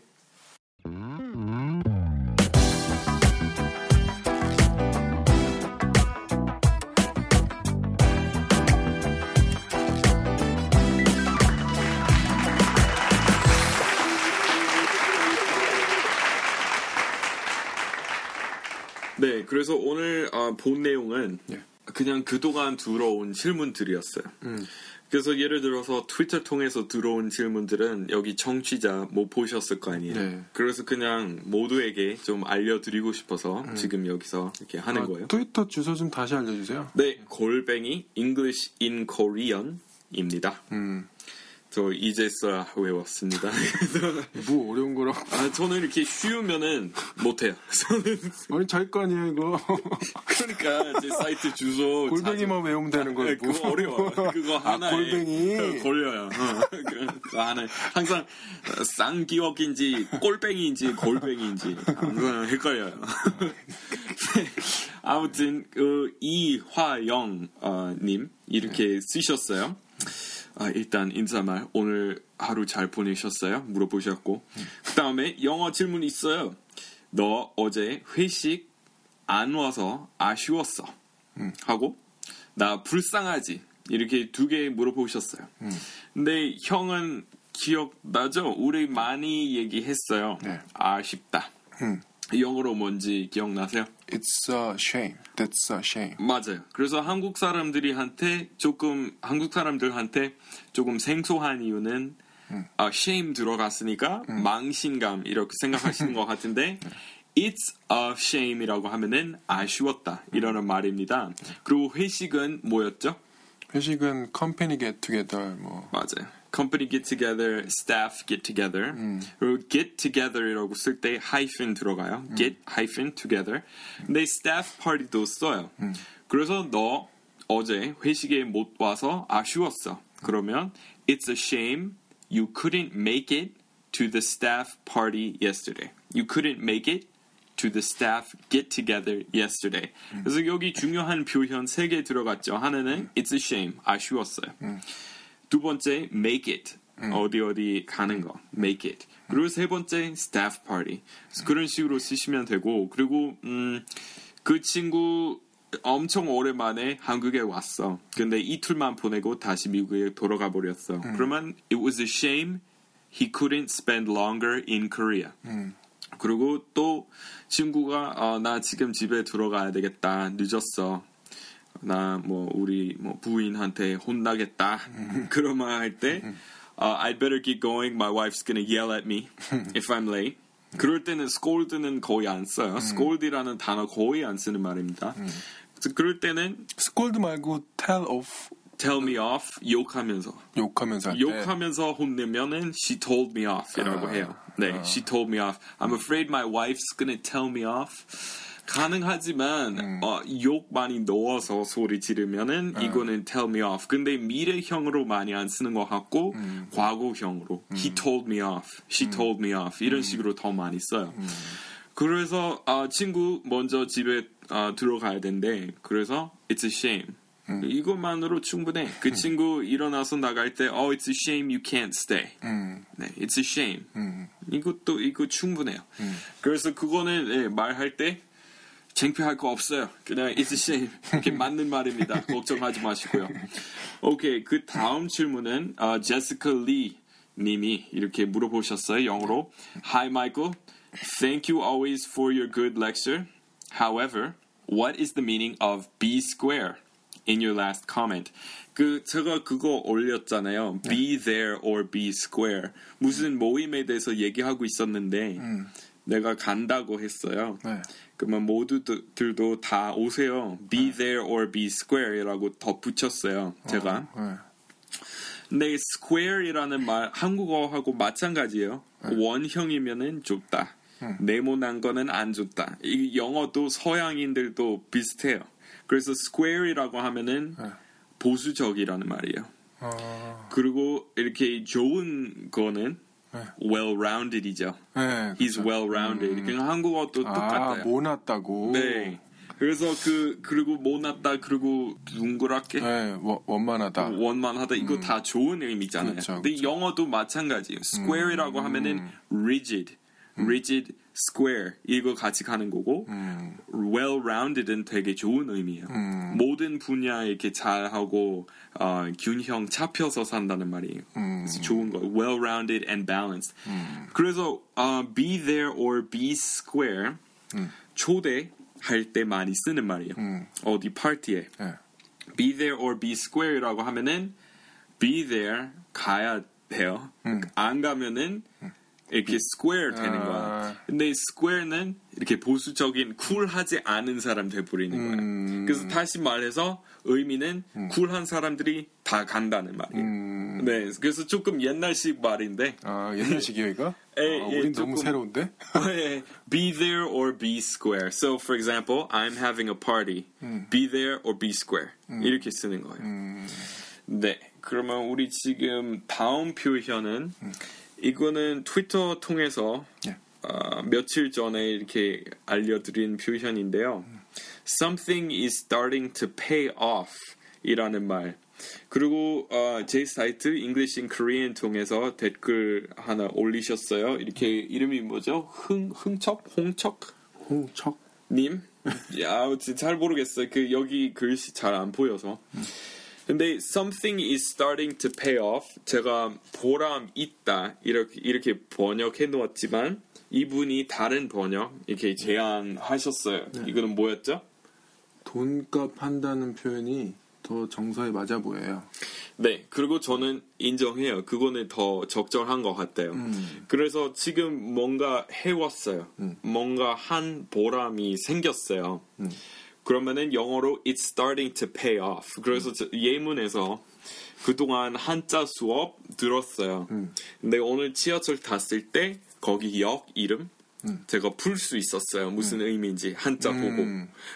네, 그래서 오늘 어, 본 내용은 예. 그냥 그동안 들어온 질문들이었어요. 음. 그래서 예를 들어서 트위터 통해서 들어온 질문들은 여기 청취자 못 보셨을 거 아니에요. 네. 그래서 그냥 모두에게 좀 알려드리고 싶어서 지금 여기서 이렇게 하는 아, 거예요. 트위터 주소 좀 다시 알려주세요. 네, 골뱅이 English in Korean입니다. 음. 저 이제서야 외웠습니다. [laughs] 뭐 어려운 거라고. 아, 저는 이렇게 쉬우면은 못해요. 저는 아니 자기 거 아니에요 이거. [laughs] 그러니까 제 사이트 주소 골뱅이만 외우면 되는 자주- 거고. 네, 그거 어려워. 그거 아, 하나에 골뱅이. [laughs] 걸려요. 어, 그거 하나 항상 어, 쌍기역인지 꼴뱅이인지 골뱅이인지 항상 헷갈려요. 아무튼 그 이화영 어, 님 이렇게 쓰셨어요. 아, 일단 인사말 오늘 하루 잘 보내셨어요? 물어보셨고 그 다음에 영어 질문 있어요. 너 어제 회식 안 와서 아쉬웠어. 하고 나 불쌍하지 이렇게 두 개 물어보셨어요. 근데 형은 기억나죠? 우리 많이 얘기했어요. 네. 아쉽다. 음. 영어로 뭔지 기억나세요? It's a shame. That's a shame. 맞아요. 그래서 한국 사람들이한테 조금 한국 사람들한테 조금 생소한 이유는 아, shame 들어갔으니까 망신감 이렇게 생각하시는 것 같은데 [laughs] it's a shame이라고 하면은 아쉬웠다 이러는 말입니다. 그리고 회식은 뭐였죠? 회식은 company get together 뭐 맞아요. company get together, staff get together. 그리고 get together이라고 쓸 때 hyphen 들어가요. get hyphen together. 근데 staff party도 써요. 그래서 너 어제 회식에 못 와서 아쉬웠어. 그러면 it's a shame you couldn't make it to the staff party yesterday. You couldn't make it to the staff get together yesterday. 그래서 여기 중요한 표현 세 개 들어갔죠. 하나는 it's a shame 아쉬웠어요. 두 번째 make it. 어디 어디 가는 거. make it. 그리고 세 번째 staff party. 그래서 그런 식으로 쓰시면 되고 그리고 음, 그 친구 엄청 오랜만에 한국에 왔어. 근데 이틀만 보내고 다시 미국에 돌아가 버렸어. 그러면 it was a shame he couldn't spend longer in Korea. 그리고 또 친구가 어, 나 지금 집에 들어가야 되겠다. 늦었어 나 뭐 우리 뭐 부인한테 혼나겠다 그런 말 할때 I'd better keep going my wife's gonna yell at me if I'm late 그럴 때는 scold는 거의 안 써요 scold이라는 단어 거의 안 쓰는 말입니다 그럴 때는 scold 말고 tell off tell me off 욕하면서 욕하면서. 욕하면서 혼내면은 she told me off이라고 아, 해요. 네, she told me off. I'm afraid my wife's gonna tell me off. 가능하지만 어, 욕 많이 넣어서 소리 지르면은 이거는 tell me off. 근데 미래형으로 많이 안 쓰는 것 같고 과거형으로 he told me off, she told me off 이런 식으로 더 많이 써요. 그래서 아, 친구 먼저 집에 아, 들어가야 된대. 그래서 it's a shame. 이것만으로 충분해. 그 친구 일어나서 나갈 때, oh, it's a shame you can't stay. 음, 네, it's a shame. 음, 이것도 이거 충분해요. 그래서 그거는 예, 말할 때 창피할 거 없어요. 그냥 it's a shame. 이렇게 맞는 말입니다. 걱정하지 마시고요. 오케이, 그 다음 질문은 아, 제시카 리 님이 이렇게 물어보셨어요. 영어로. Hi Michael, thank you always for your good lecture. However, what is the meaning of B square? In your last comment. 그 제가 그거 올렸잖아요. Be there or be square. 무슨 모임에 대해서 얘기하고 있었는데 내가 간다고 했어요. 네. 그러면 모두들도 다 오세요. Be there or be square이라고 덧붙였어요. 제가. 네. 근데 square이라는 말 한국어하고 마찬가지예요. 원형이면은 좁다. 네모난 거는 안 좋다. 이 영어도 서양인들도 비슷해요. 그래서 square이라고 하면은 네. 보수적이라는 말이에요. 어, 그리고 이렇게 좋은 거는 well-rounded이죠. 네, He's 그렇죠. well-rounded. 그냥 한국어도 아, 똑같아요. 모났다고. 네. 그래서 그 그리고 못났다 그리고 둥그랗게 네, 원- 원만하다. 원만하다 이거 다 좋은 의미잖아요. 그렇죠, 근데 그렇죠. 영어도 마찬가지예요. square이라고 하면은 rigid, rigid, square 이거 같이 가는 거고 음, well-rounded은 되게 좋은 의미예요. 모든 분야 이렇게 잘하고 어, 균형 잡혀서 산다는 말이에요. 음. 그래서 좋은 거. well-rounded and balanced. 그래서 어, be there or be square 초대 할 때 많이 쓰는 말이에요. 음. 어디 파티에 네. be there or be square라고 하면은 be there 가야 돼요. 안 가면은 이렇게 square 되는 아. 거야. 근데 square는 이렇게 보수적인 쿨하지 않은 사람 돼버리는 거야. 음. 그래서 다시 말해서 의미는 쿨한 사람들이 다 간다는 말이에요. 음, 네, 그래서 조금 옛날식 말인데 아, 옛날식이에요, 이거? [laughs] 에, 아, 예, 우린 너무 조금- 새로운데? [laughs] 예, be there or be square. So, for example, I'm having a party. Be there or be square. 이렇게 쓰는 거예요. 네, 그러면 우리 지금 다음 표현은 이거는 트위터 통해서 예. 어, 며칠 전에 이렇게 알려드린 표현인데요. Something is starting to pay off 이라는 말. 그리고 어, 제 사이트 English in Korean 통해서 댓글 하나 올리셨어요. 이렇게 이름이 뭐죠? 흥 흥척 홍척 홍척? 님? 야, 진짜 잘 모르겠어요. 그 여기 글씨 잘 안 보여서. 근데 something is starting to pay off. 제가 보람 있다 이렇게 이렇게 번역해 놓았지만 이분이 다른 번역 이렇게 제안하셨어요. 이거는 뭐였죠? 돈값 한다는 표현이 더 정서에 맞아 보여요. 네, 그리고 저는 인정해요. 그거는 더 적절한 것 같아요. 그래서 지금 뭔가 해왔어요. 뭔가 한 보람이 생겼어요. 그러면은 영어로 it's starting to pay off. 그래서 저 예문에서 그동안 한자 수업 들었어요. 근데 오늘 지하철 탔을 때 거기 역 이름 제가 풀 수 있었어요. 무슨 의미인지 한자 보고.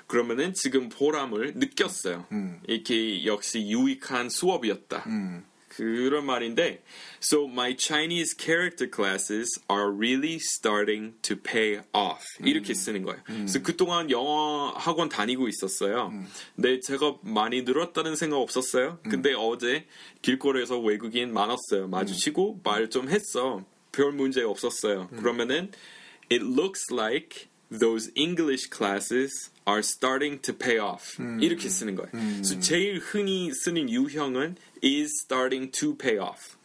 그러면은 지금 보람을 느꼈어요. 이렇게 역시 유익한 수업이었다. 그런 말인데 So my Chinese character classes are really starting to pay off 이렇게 쓰는 거예요. 그래서 그동안 영어 학원 다니고 있었어요. 근데 제가 많이 늘었다는 생각 없었어요. 근데 어제 길거리에서 외국인 많았어요. 마주치고 말 좀 했어. 별 문제 없었어요. 그러면은 it looks like those English classes are starting to pay off. 이렇게 쓰는 거예요. 그래서 제일 흔히 쓰는 유형은 is starting to pay off.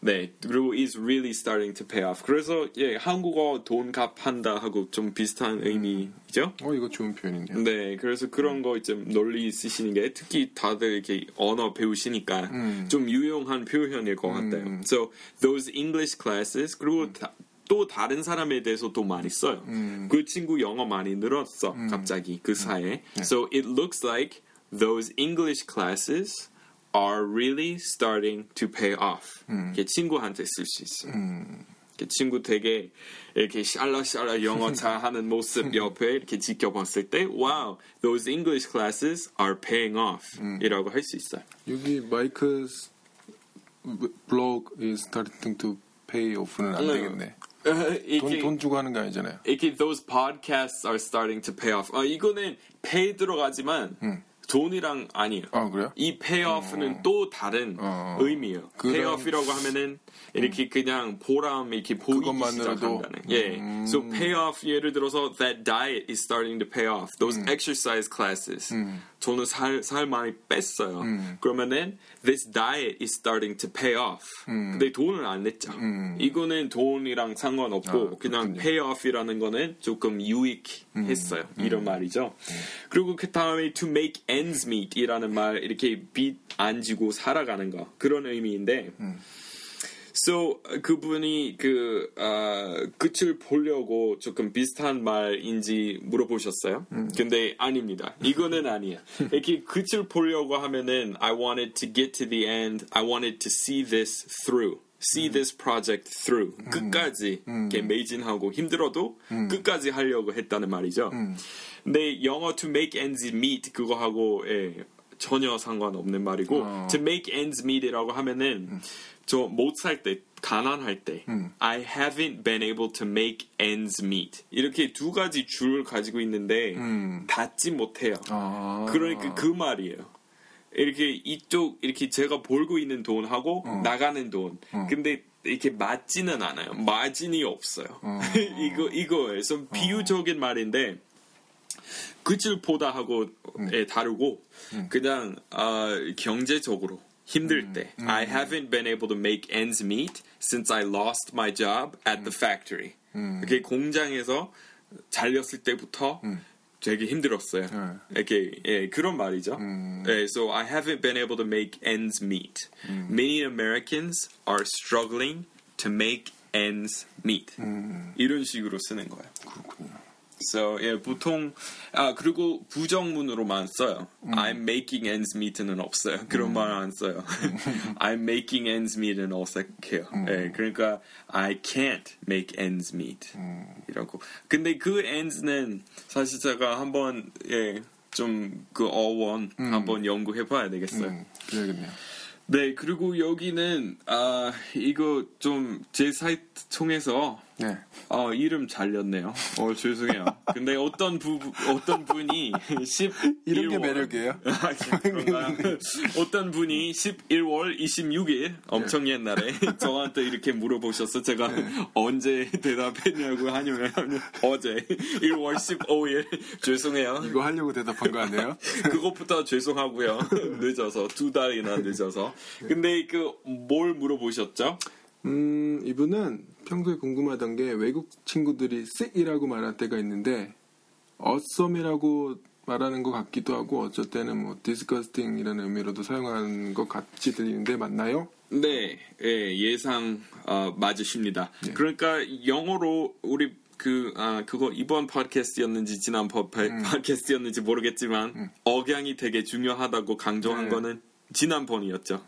네, 그리고 is really starting to pay off. 그래서 예, 한국어 돈 갚한다 하고 좀 비슷한 의미죠. 어, 이거 좋은 표현이네요. 네, 그래서 그런 거좀 널리 쓰시는 게 특히 다들 이렇게 언어 배우시니까 좀 유용한 표현일 것 같아요. So those English classes 그리고 다, 또 다른 사람에 대해서 또 많이 써요. 그 친구 영어 많이 늘었어 갑자기 그 사이에. So it looks like those English classes are really starting to pay off. 이게 친구한테 쓸 수 있어요. 이렇게 친구 되게 이렇게 샬라샬라 영어 잘하는 모습 옆에 이렇게 지켜봤을 때 wow, those English classes are paying off 이라고 할 수 있어요. 여기 마이크's blog is starting to pay off는 안 네. 되겠네. 돈, 이게 돈 주고 하는 게 아니잖아요. 이렇게 those podcasts are starting to pay off. 아 이거는 pay 들어가지만 돈이랑 아니에요. 아, 그래요? 이 payoff는 또 다른 어. 의미예요. 그런- payoff이라고 하면은 이렇게 그냥 보람 이렇게 보이기? 시작한다는. 예. So payoff 예를 들어서 that diet is starting to pay off. Those exercise classes. 저는 살, 살 많이 뺐어요. 그러면은 this diet is starting to pay off. 근데 돈을 안 냈죠. 이거는 돈이랑 상관없고 아, 그냥 그렇군요. payoff이라는 거는 조금 유익했어요. 이런 말이죠. 그리고 그 다음에 to make ends meet이라는 말 이렇게 빚 안 지고 살아가는 거 그런 의미인데 So 그분이 그 어, 끝을 보려고 조금 비슷한 말인지 물어보셨어요. 근데 아닙니다. 이거는 [laughs] 아니야. 이렇게 끝을 보려고 하면은 I wanted to get to the end. I wanted to see this through. See this project through. 끝까지 이렇게 매진하고 힘들어도 끝까지 하려고 했다는 말이죠. 근데 영어 to make ends meet 그거하고 예, 전혀 상관없는 말이고 어. to make ends meet이라고 하면은 저 못 살 때 가난할 때 음. I haven't been able to make ends meet 이렇게 두 가지 줄을 가지고 있는데 음. 닿지 못해요. 아. 그러니까 그 말이에요. 이렇게 이쪽 이렇게 제가 벌고 있는 돈하고 어. 나가는 돈. 근데 이렇게 맞지는 않아요. 마진이 없어요. 어. [laughs] 이거 이거예요. 좀 비유적인 말인데 그칠 보다 하고 음. 에 다르고 그냥 아, 경제적으로 힘들 음. 때 I haven't been able to make ends meet since I lost my job at the factory. 음. 이렇게 공장에서 잘렸을 때부터 되게 힘들었어요. 네. 이렇게 예, 그런 말이죠. 음. 예, so I haven't been able to make ends meet. Many Americans are struggling to make ends meet. 이런 식으로 쓰는 거예요. 음. 그렇군요. So 예, 보통 아 그리고 부정문으로만 써요. 음. I'm making ends meet는 없어요. 그런 말안 써요. [laughs] I'm making ends meet는 어색해요. 음. 예, 그러니까 I can't make ends meet 음. 이라고. 근데 그 ends는 사실 제가 한번 예, 좀 그 어원 한번 연구해봐야 되겠어요. 음, 그래야겠네요. 네 그리고 여기는 아 이거 좀 제 사이트 통해서 네. 아 이름 잘렸네요. 어 죄송해요. 근데 어떤 부 어떤 분이 10 이런 게 매력이에요? [laughs] 아? 어떤 분이 11월 26일 엄청 옛날에 [laughs] 저한테 이렇게 물어보셔서 제가 언제 대답했냐고 하냐면 어제 1월 15일 죄송해요. 이거 하려고 대답한 거 아니에요? [laughs] 그것부터 죄송하고요. 늦어서 두 달이나 늦어서. 근데 그 뭘 물어보셨죠? 음, 이분은 평소에 궁금하던 게 외국 친구들이 sick이라고 말할 때가 있는데 awesome이라고 말하는 것 같기도 하고 어쩔 때는 뭐 disgusting이라는 의미로도 사용하는 것 같이 들리는데 맞나요? 네, 예, 예상 어, 맞으십니다. 그러니까 영어로 우리 그 아, 그거 이번 팟캐스트였는지 지난 팟- 팟캐스트였는지 모르겠지만 억양이 되게 중요하다고 강조한 네. 거는 지난번이었죠.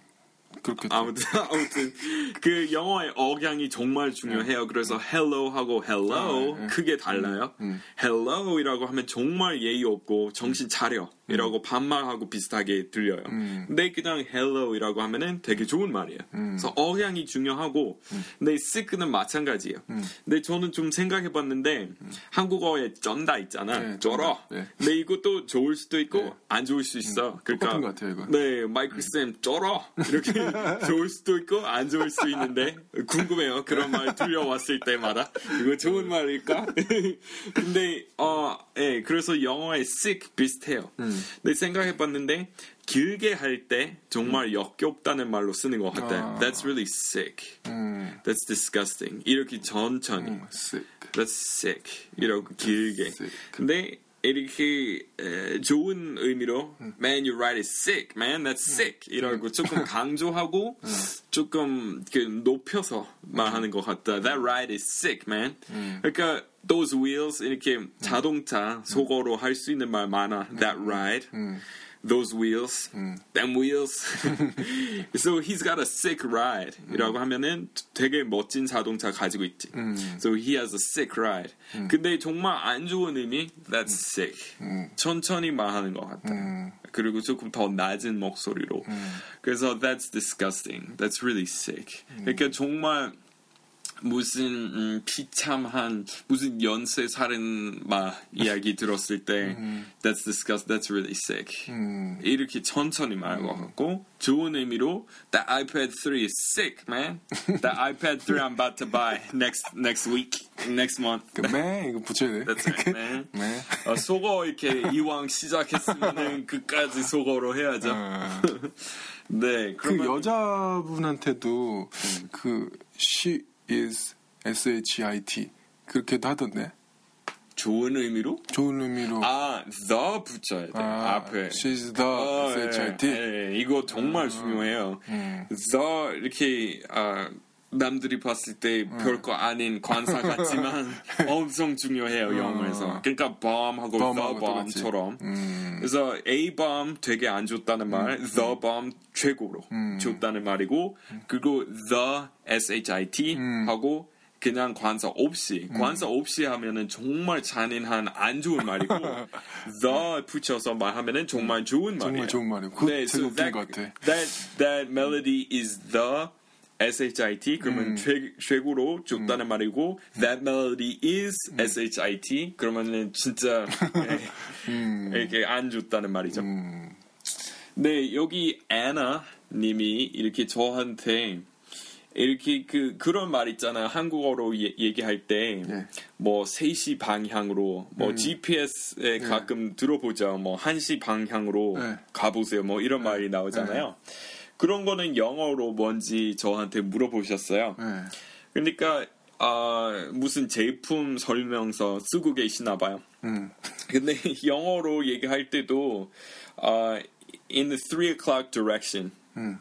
그렇겠죠. 아무튼 [laughs] 아무튼 그 영어의 억양이 정말 중요해요. 그래서 hello하고 hello 아, 네. 크게 달라요. hello이라고 하면 정말 예의 없고 정신 차려 이라고 반말하고 비슷하게 들려요. 근데 그냥 hello이라고 하면은 되게 좋은 말이에요. 그래서 억양이 중요하고 근데 sick는 마찬가지예요. 근데 저는 좀 생각해 봤는데 한국어에 쩐다 있잖아. 네, 쩔어. 네. 근데 이것도 좋을 수도 있고 안 좋을 수 있어. 그러니까 똑같은 것 같아요, 이거. 네, 마이클 쌤 쩔어 이렇게 [laughs] 좋을 수도 있고 안 좋을 수 있는데 궁금해요. 그런 말 들려왔을 때마다 이거 좋은 말일까? [laughs] 근데 어, 예, 그래서 영어의 sick 비슷해요. 근데 생각해봤는데 길게 할 때 정말 역겹다는 말로 쓰는 것 같아요. 아. That's really sick. 음, That's disgusting. 이렇게 천천히. 음, sick. That's sick. 이라고 길게. sick. 근데 이렇게 에, 좋은 의미로 Man, your ride is sick, man. That's sick. 이라고 조금 강조하고 [laughs] 조금 그 높여서 말하는 것 같다. That ride is sick, man. 그러니까 those wheels 이렇게 자동차 속어로 할 수 있는 말 많아. That ride. Those wheels, them wheels. so he's got a sick ride. 이라고 하면은 되게 멋진 자동차 가지고 있지. So he has a sick ride. 근데 정말 안 좋은 의미, that's sick. 천천히 말하는 것 같다. 그리고 조금 더 낮은 목소리로. 그래서 that's disgusting. That's really sick. 그러니까 정말 무슨 음, 비참한 무슨 연쇄 살인마 이야기 들었을 때 that's disgust that's really sick 이렇게 천천히 말할 것 같고 좋은 의미로 that iPad 3 is sick man that iPad 3 I'm about to buy next next week next month 그 man 이거 붙여야 돼. that's right man man. 어, 속어 이렇게 이왕 시작했으면은 끝까지 속어로 해야죠 어, 네그 그러면 여자분한테도 그 she is s h i t 그렇게도 하던데. 좋은 의미로 좋은 의미로. 아 the 붙여야 돼 아, 앞에 she's the 어, s h i t. 예, 예, 이거 정말 중요해요. the 이렇게 아, 남들이 봤을 때 별거 아닌 관사 같지만 [laughs] 엄청 중요해요 영어에서. 그러니까 bomb하고 the bomb처럼. 음. 그래서 a bomb 되게 안 좋다는 말, the bomb 최고로 좋다는 말이고 그리고 the shit 하고 그냥 관사 없이 관사 없이 하면은 정말 잔인한 안 좋은 말이고 [laughs] the 붙여서 말하면은 정말 좋은 말이에요. 정말 좋은 말이에요. 그거 되게 so that. That that melody is the shit 그러면 최, 최고로 좋다는 말이고 that melody is shit 그러면은 진짜 예, [laughs] 이렇게 안 좋다는 말이죠. 네 여기 애나 님이 이렇게 저한테 이렇게 그 그런 말 있잖아요. 한국어로 예, 얘기할 때 네. 뭐 3시 방향으로 뭐 GPS에 가끔 들어보죠. 뭐 1시 방향으로 네. 가보세요. 뭐 이런 말이 나오잖아요. 그런 거는 영어로 뭔지 저한테 물어보셨어요. 네. 그러니까 아, 무슨 제품 설명서 쓰고 계시나 봐요. 음. 근데 [laughs] 영어로 얘기할 때도 아, in the 3 o'clock direction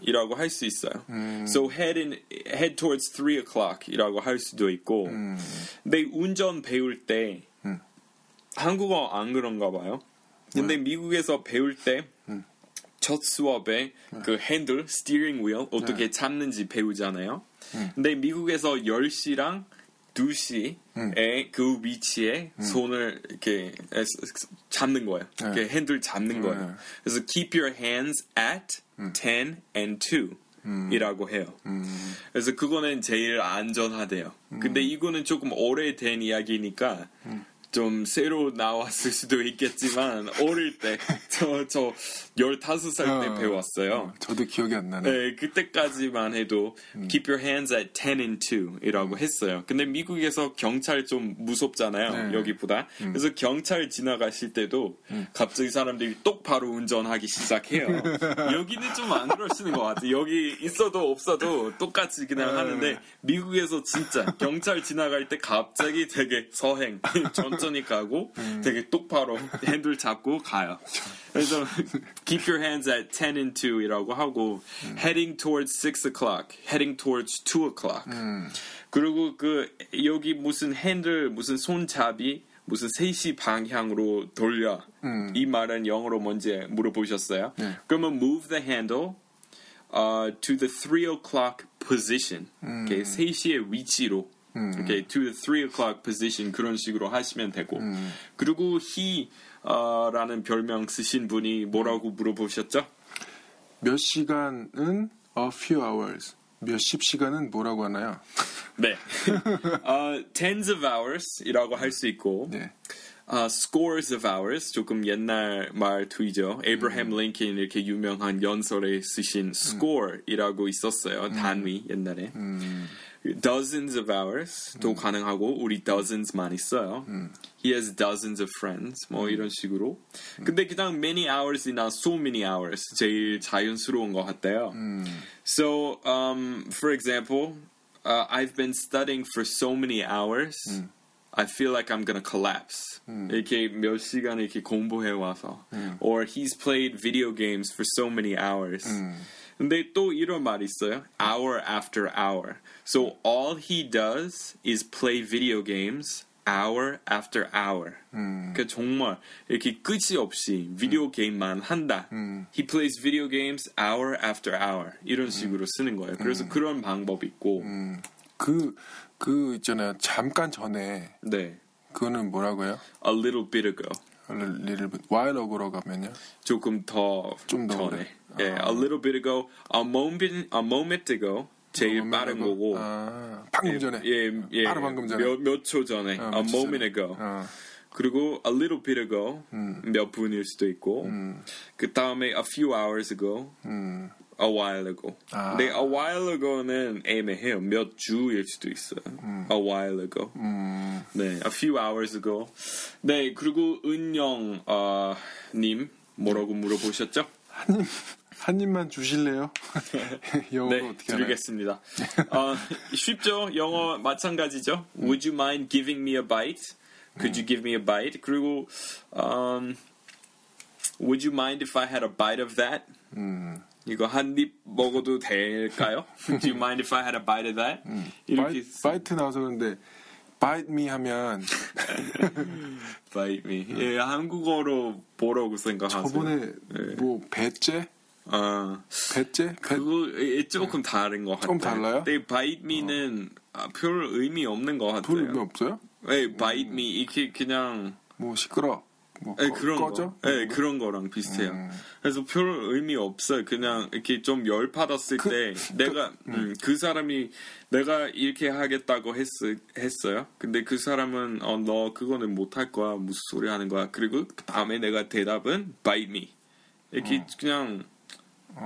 이라고 할 수 있어요. So head in head towards 3 o'clock 이라고 할 수도 있고. 근데 운전 배울 때 한국어 안 그런가 봐요. 근데 미국에서 배울 때 첫 수업에 그 핸들, 스티링 휠 어떻게 잡는지 배우잖아요. 근데 미국에서 10시랑 2시에 그 위치에 손을 이렇게 잡는 거예요. 이렇게 핸들 잡는 거예요. 그래서 keep your hands at 10 and 2. 이라고 해요. 그래서 그거는 제일 안전하대요. 근데 이거는 조금 오래된 이야기니까 좀 새로 나왔을 수도 있겠지만 어릴 때 [laughs] 저 저 15살 때 어, 배웠어요. 어, 저도 기억이 안 나네. 네, 그때까지만 해도 keep your hands at 10 and 2이라고 했어요. 근데 미국에서 경찰 좀 무섭잖아요. 네. 여기보다. 그래서 경찰 지나가실 때도 갑자기 사람들이 똑바로 운전하기 시작해요. [laughs] 여기는 좀 안 그러시는 것 같아요. 여기 있어도 없어도 똑같이 그냥 하는데 미국에서 진짜 경찰 지나갈 때 갑자기 되게 서행 [laughs] 천천히 가고 되게 똑바로 핸들 잡고 가요. 그래서 keep your hands at 10 and 2이라고 하고 heading towards 6 o'clock, heading towards 2 o'clock. 그리고 그 여기 무슨 핸들 무슨 손잡이 무슨 3시 방향으로 돌려 이 말은 영어로 뭔지 물어보셨어요? 그러면 move the handle uh, to the 3 o'clock position. 이렇게 3시의 위치로 이렇게 to the 3 o'clock position 그런 식으로 하시면 되고 그리고 he 어, 라는 별명 쓰신 분이 뭐라고 물어보셨죠? 몇 시간은 a few hours. 몇십 시간은 뭐라고 하나요? 네. 어, tens of hours이라고 할 수 있고 네. 어, scores of hours 조금 옛날 말투이죠. 에이브라햄 링컨 이렇게 유명한 연설에 쓰신 score이라고 있었어요. 단위 옛날에. dozens of hours도 가능하고 우리 dozens만 있어요. He has dozens of friends 뭐 이런 식으로. 근데 그냥 many hours이나 so many hours 제일 자연스러운 것 같아요. So, um, for example, uh, I've been studying for so many hours. I feel like I'm gonna collapse. 이렇게 몇 시간 이렇게 공부해 와서, or he's played video games for so many hours. 근데 또 이런 말 있어요. Hour after hour. So all he does is play video games hour after hour. 그러니까 정말 이렇게 끝이 없이 비디오 게임만 한다. He plays video games hour after hour. 이런 식으로 쓰는 거예요. 그래서 그런 방법이 있고, 그, 그 있잖아요. 잠깐 전에 네. 그거는 뭐라고요? A little bit ago. Little bit while ago로 가면요. 조금 더 좀더 전에. 예, a little bit ago, a moment, a moment ago. 제일 moment 빠른 ago? 거고. 아, 방금 전에. 예, 예. 바로 방금 전에. 몇 초 전에. 어, a moment ago. 어, 그리고 a little bit ago. 몇 분일 수도 있고. 그 다음에 a few hours ago. 음, a while ago. 아. 근데 a while ago는 애매해요. 몇 주일 수도 있어요. a while ago. 음, 네, a few hours ago. 네, 그리고 은영 어, 님 뭐라고 물어보셨죠? 한 입만 주실래요? 영어로 네, 어떻게 하나요? 드리겠습니다. 어, 쉽죠? 영어 마찬가지죠? Would you mind giving me a bite? Could you give me a bite? 그리고 um, Would you mind if I had a bite of that? 음, 이거 한 입 먹어도 될까요? Do you mind if I had a bite of that? 이렇게 bi-, bite 나와서 그런데 bite me 하면 [laughs] bite me. 예, 한국어로 뭐라고 생각하세요? 저번에 네. 뭐 배째? 아, 배째? 배, 그거 예, 조금 다른 것 같아요. 좀 달라요? 근데 bite me는 아, 별 의미 없는 것 같아요. 별 의미 없어요? 예, bite me 이렇게 그냥 뭐 시끄러. 뭐 네, 꺼- 그런 꺼져? 거. 네, 그런 거랑 비슷해요. 음. 그래서 별 의미 없어요. 그냥 이렇게 좀 열 받았을 그- 때 내가 음, 그 사람이 내가 이렇게 하겠다고 했, 했어요. 근데 그 사람은 어, 너 그거는 못 할 거야. 무슨 소리 하는 거야. 그리고 그 다음에 내가 대답은 bite me. 이렇게 그냥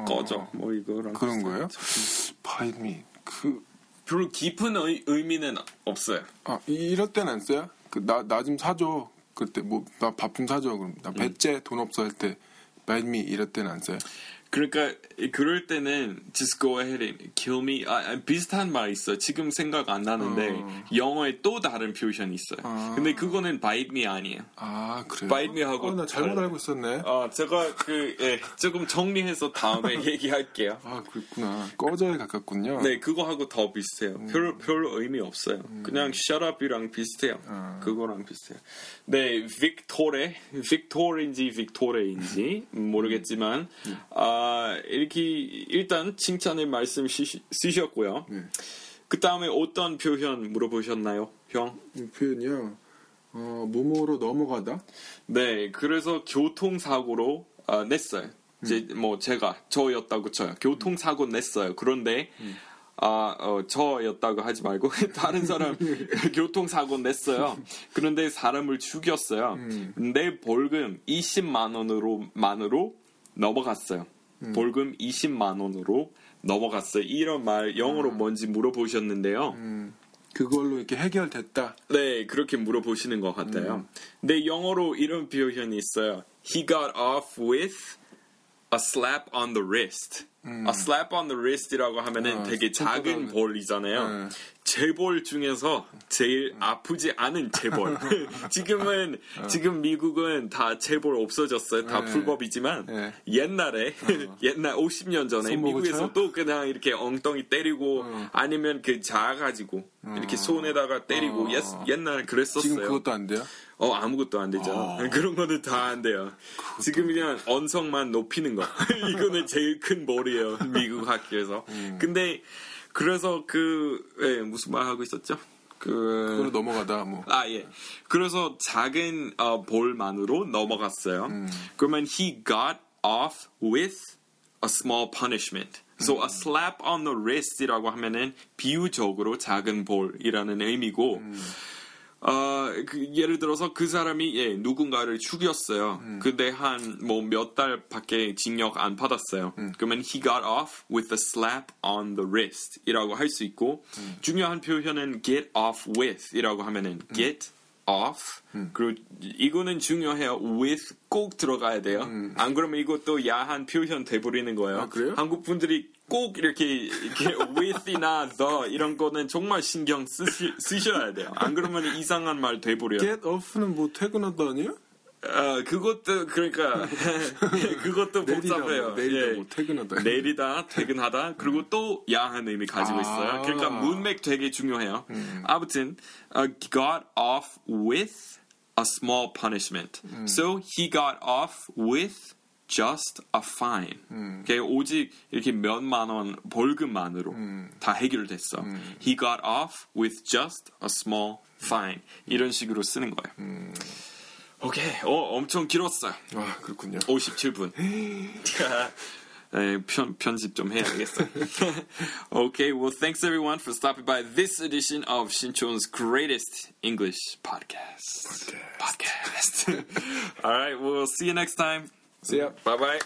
꺼져. 뭐 이거랑 어. 그런 비슷해요. 거예요? 바이미 그 별로 깊은 의, 의미는 없어요. 아, 이- 이럴 땐안 써요? 그, 나, 나 좀 사줘. 그때 뭐, 나 밥 좀 사줘. 그럼, 나 배째 돈 없어 할 때, me 이럴 때는 안 써요? 그러니까 그럴 때는 just go ahead and kill me 아, 아, 비슷한 말 있어. 지금 생각 안 나는데 어. 영어에 또 다른 표현이 있어요. 아. 근데 그거는 bite me 아니에요. 아, 그래요? Bite me 하고 어, 나 잘못. 알고 있었네. 아 제가 그 예, 조금 정리해서 다음에 [laughs] 얘기할게요. 아, 그랬구나. 꺼져에 가깝군요. 네, 그거 하고 더 비슷해요. 별, 별 의미 없어요. 그냥 shut up이랑 비슷해요. 아. 그거랑 비슷해요. 네, 빅토레, 빅토레인지 빅토레인지 모르겠지만, 아, 이렇게 일단 칭찬의 말씀 쓰시- 쓰셨고요. 네. 그 다음에 어떤 표현 물어보셨나요, 형? 이 표현이요. 어, 모모로 넘어가다? 네, 그래서 교통사고로 아, 냈어요. 제, 뭐 제가 저였다고 쳐요. 교통사고 냈어요. 그런데 아, 어, 저였다고 하지 말고 [laughs] 다른 사람 [laughs] 교통사고 냈어요. 그런데 사람을 죽였어요. 근데 벌금 20만 원으로 만으로 넘어갔어요. 벌금 20만 원으로 넘어갔어요. 이런 말 영어로 뭔지 물어보셨는데요. 음, 그걸로 이렇게 해결됐다. 네, 그렇게 물어보시는 것 같아요. 근데 영어로 이런 표현이 있어요. He got off with a slap on the wrist. A slap on the wrist이라고 하면은 아, 되게 작은 볼이잖아요. 네. 재볼 중에서 제일 아프지 않은 재볼. [laughs] 지금은 지금 미국은 다 재볼 없어졌어요. 다 네. 불법이지만 네. 옛날에 [laughs] 옛날 50년 전에 미국에서? 또 그냥 이렇게 엉덩이 때리고 아니면 그 자가지고 이렇게 손에다가 때리고 어. 옛, 옛날에 그랬었어요. 지금 그것도 안 돼요? 어 아무것도 안 되죠. 어. [laughs] 그런 거는 다 안 돼요. 지금 그냥 언성만 높이는 거. 이거는 제일 큰 볼이에요. 미국 학교에서. 음. 근데 그래서 그 예, 무슨 말 하고 있었죠? 그걸로 그 넘어가다, 뭐. 아, 예. 그래서 작은 어, 볼만으로 넘어갔어요. 음. 그러면 he got off with a small punishment. So 음. a slap on the wrist이라고 하면은 비유적으로 작은 볼이라는 의미고 음. 어, 그 예를 들어서 그 사람이 예, 누군가를 죽였어요. 음. 근데 한 뭐 몇 달밖에 징역 안 받았어요. 음. 그러면 he got off with a slap on the wrist이라고 할 수 있고 음. 중요한 표현은 get off with이라고 하면은 get off 음. 그리고 이거는 중요해요. with 꼭 들어가야 돼요. 안 그러면 이것도 야한 표현 돼버리는 거예요. 음. 아? 한국 분들이 꼭 이렇게, 이렇게 [laughs] with이나 the 이런 거는 정말 신경 쓰시, 쓰셔야 돼요. 안 그러면 이상한 말 돼버려요. get off는 뭐 퇴근하다 아니에요? 어, 그것도 그러니까 [laughs] 그것도 내리다 복잡해요. 뭐, 내리다 예. 뭐 퇴근하다. 내리다 퇴근하다 그리고 또 야한 의미 가지고 아. 있어요. 그러니까 문맥 되게 중요해요. 음. 아무튼 uh, got off with a small punishment. 음. So he got off with just a fine. 음. 그게 오직 이렇게 몇만 원 벌금만으로 음. 다 해결됐어. He got off with just a small fine. 이런 식으로 쓰는 거예요. 음. 오케이. 어, 엄청 길었어요. 아, 그렇군요. 57분. 네, [laughs] 편, 편집 좀 해야겠어요. [laughs] okay, well, thanks everyone for stopping by this edition of Shinchon's greatest English podcast. Podcast. Podcast. [laughs] All right, we'll see you next time. See ya. Bye bye.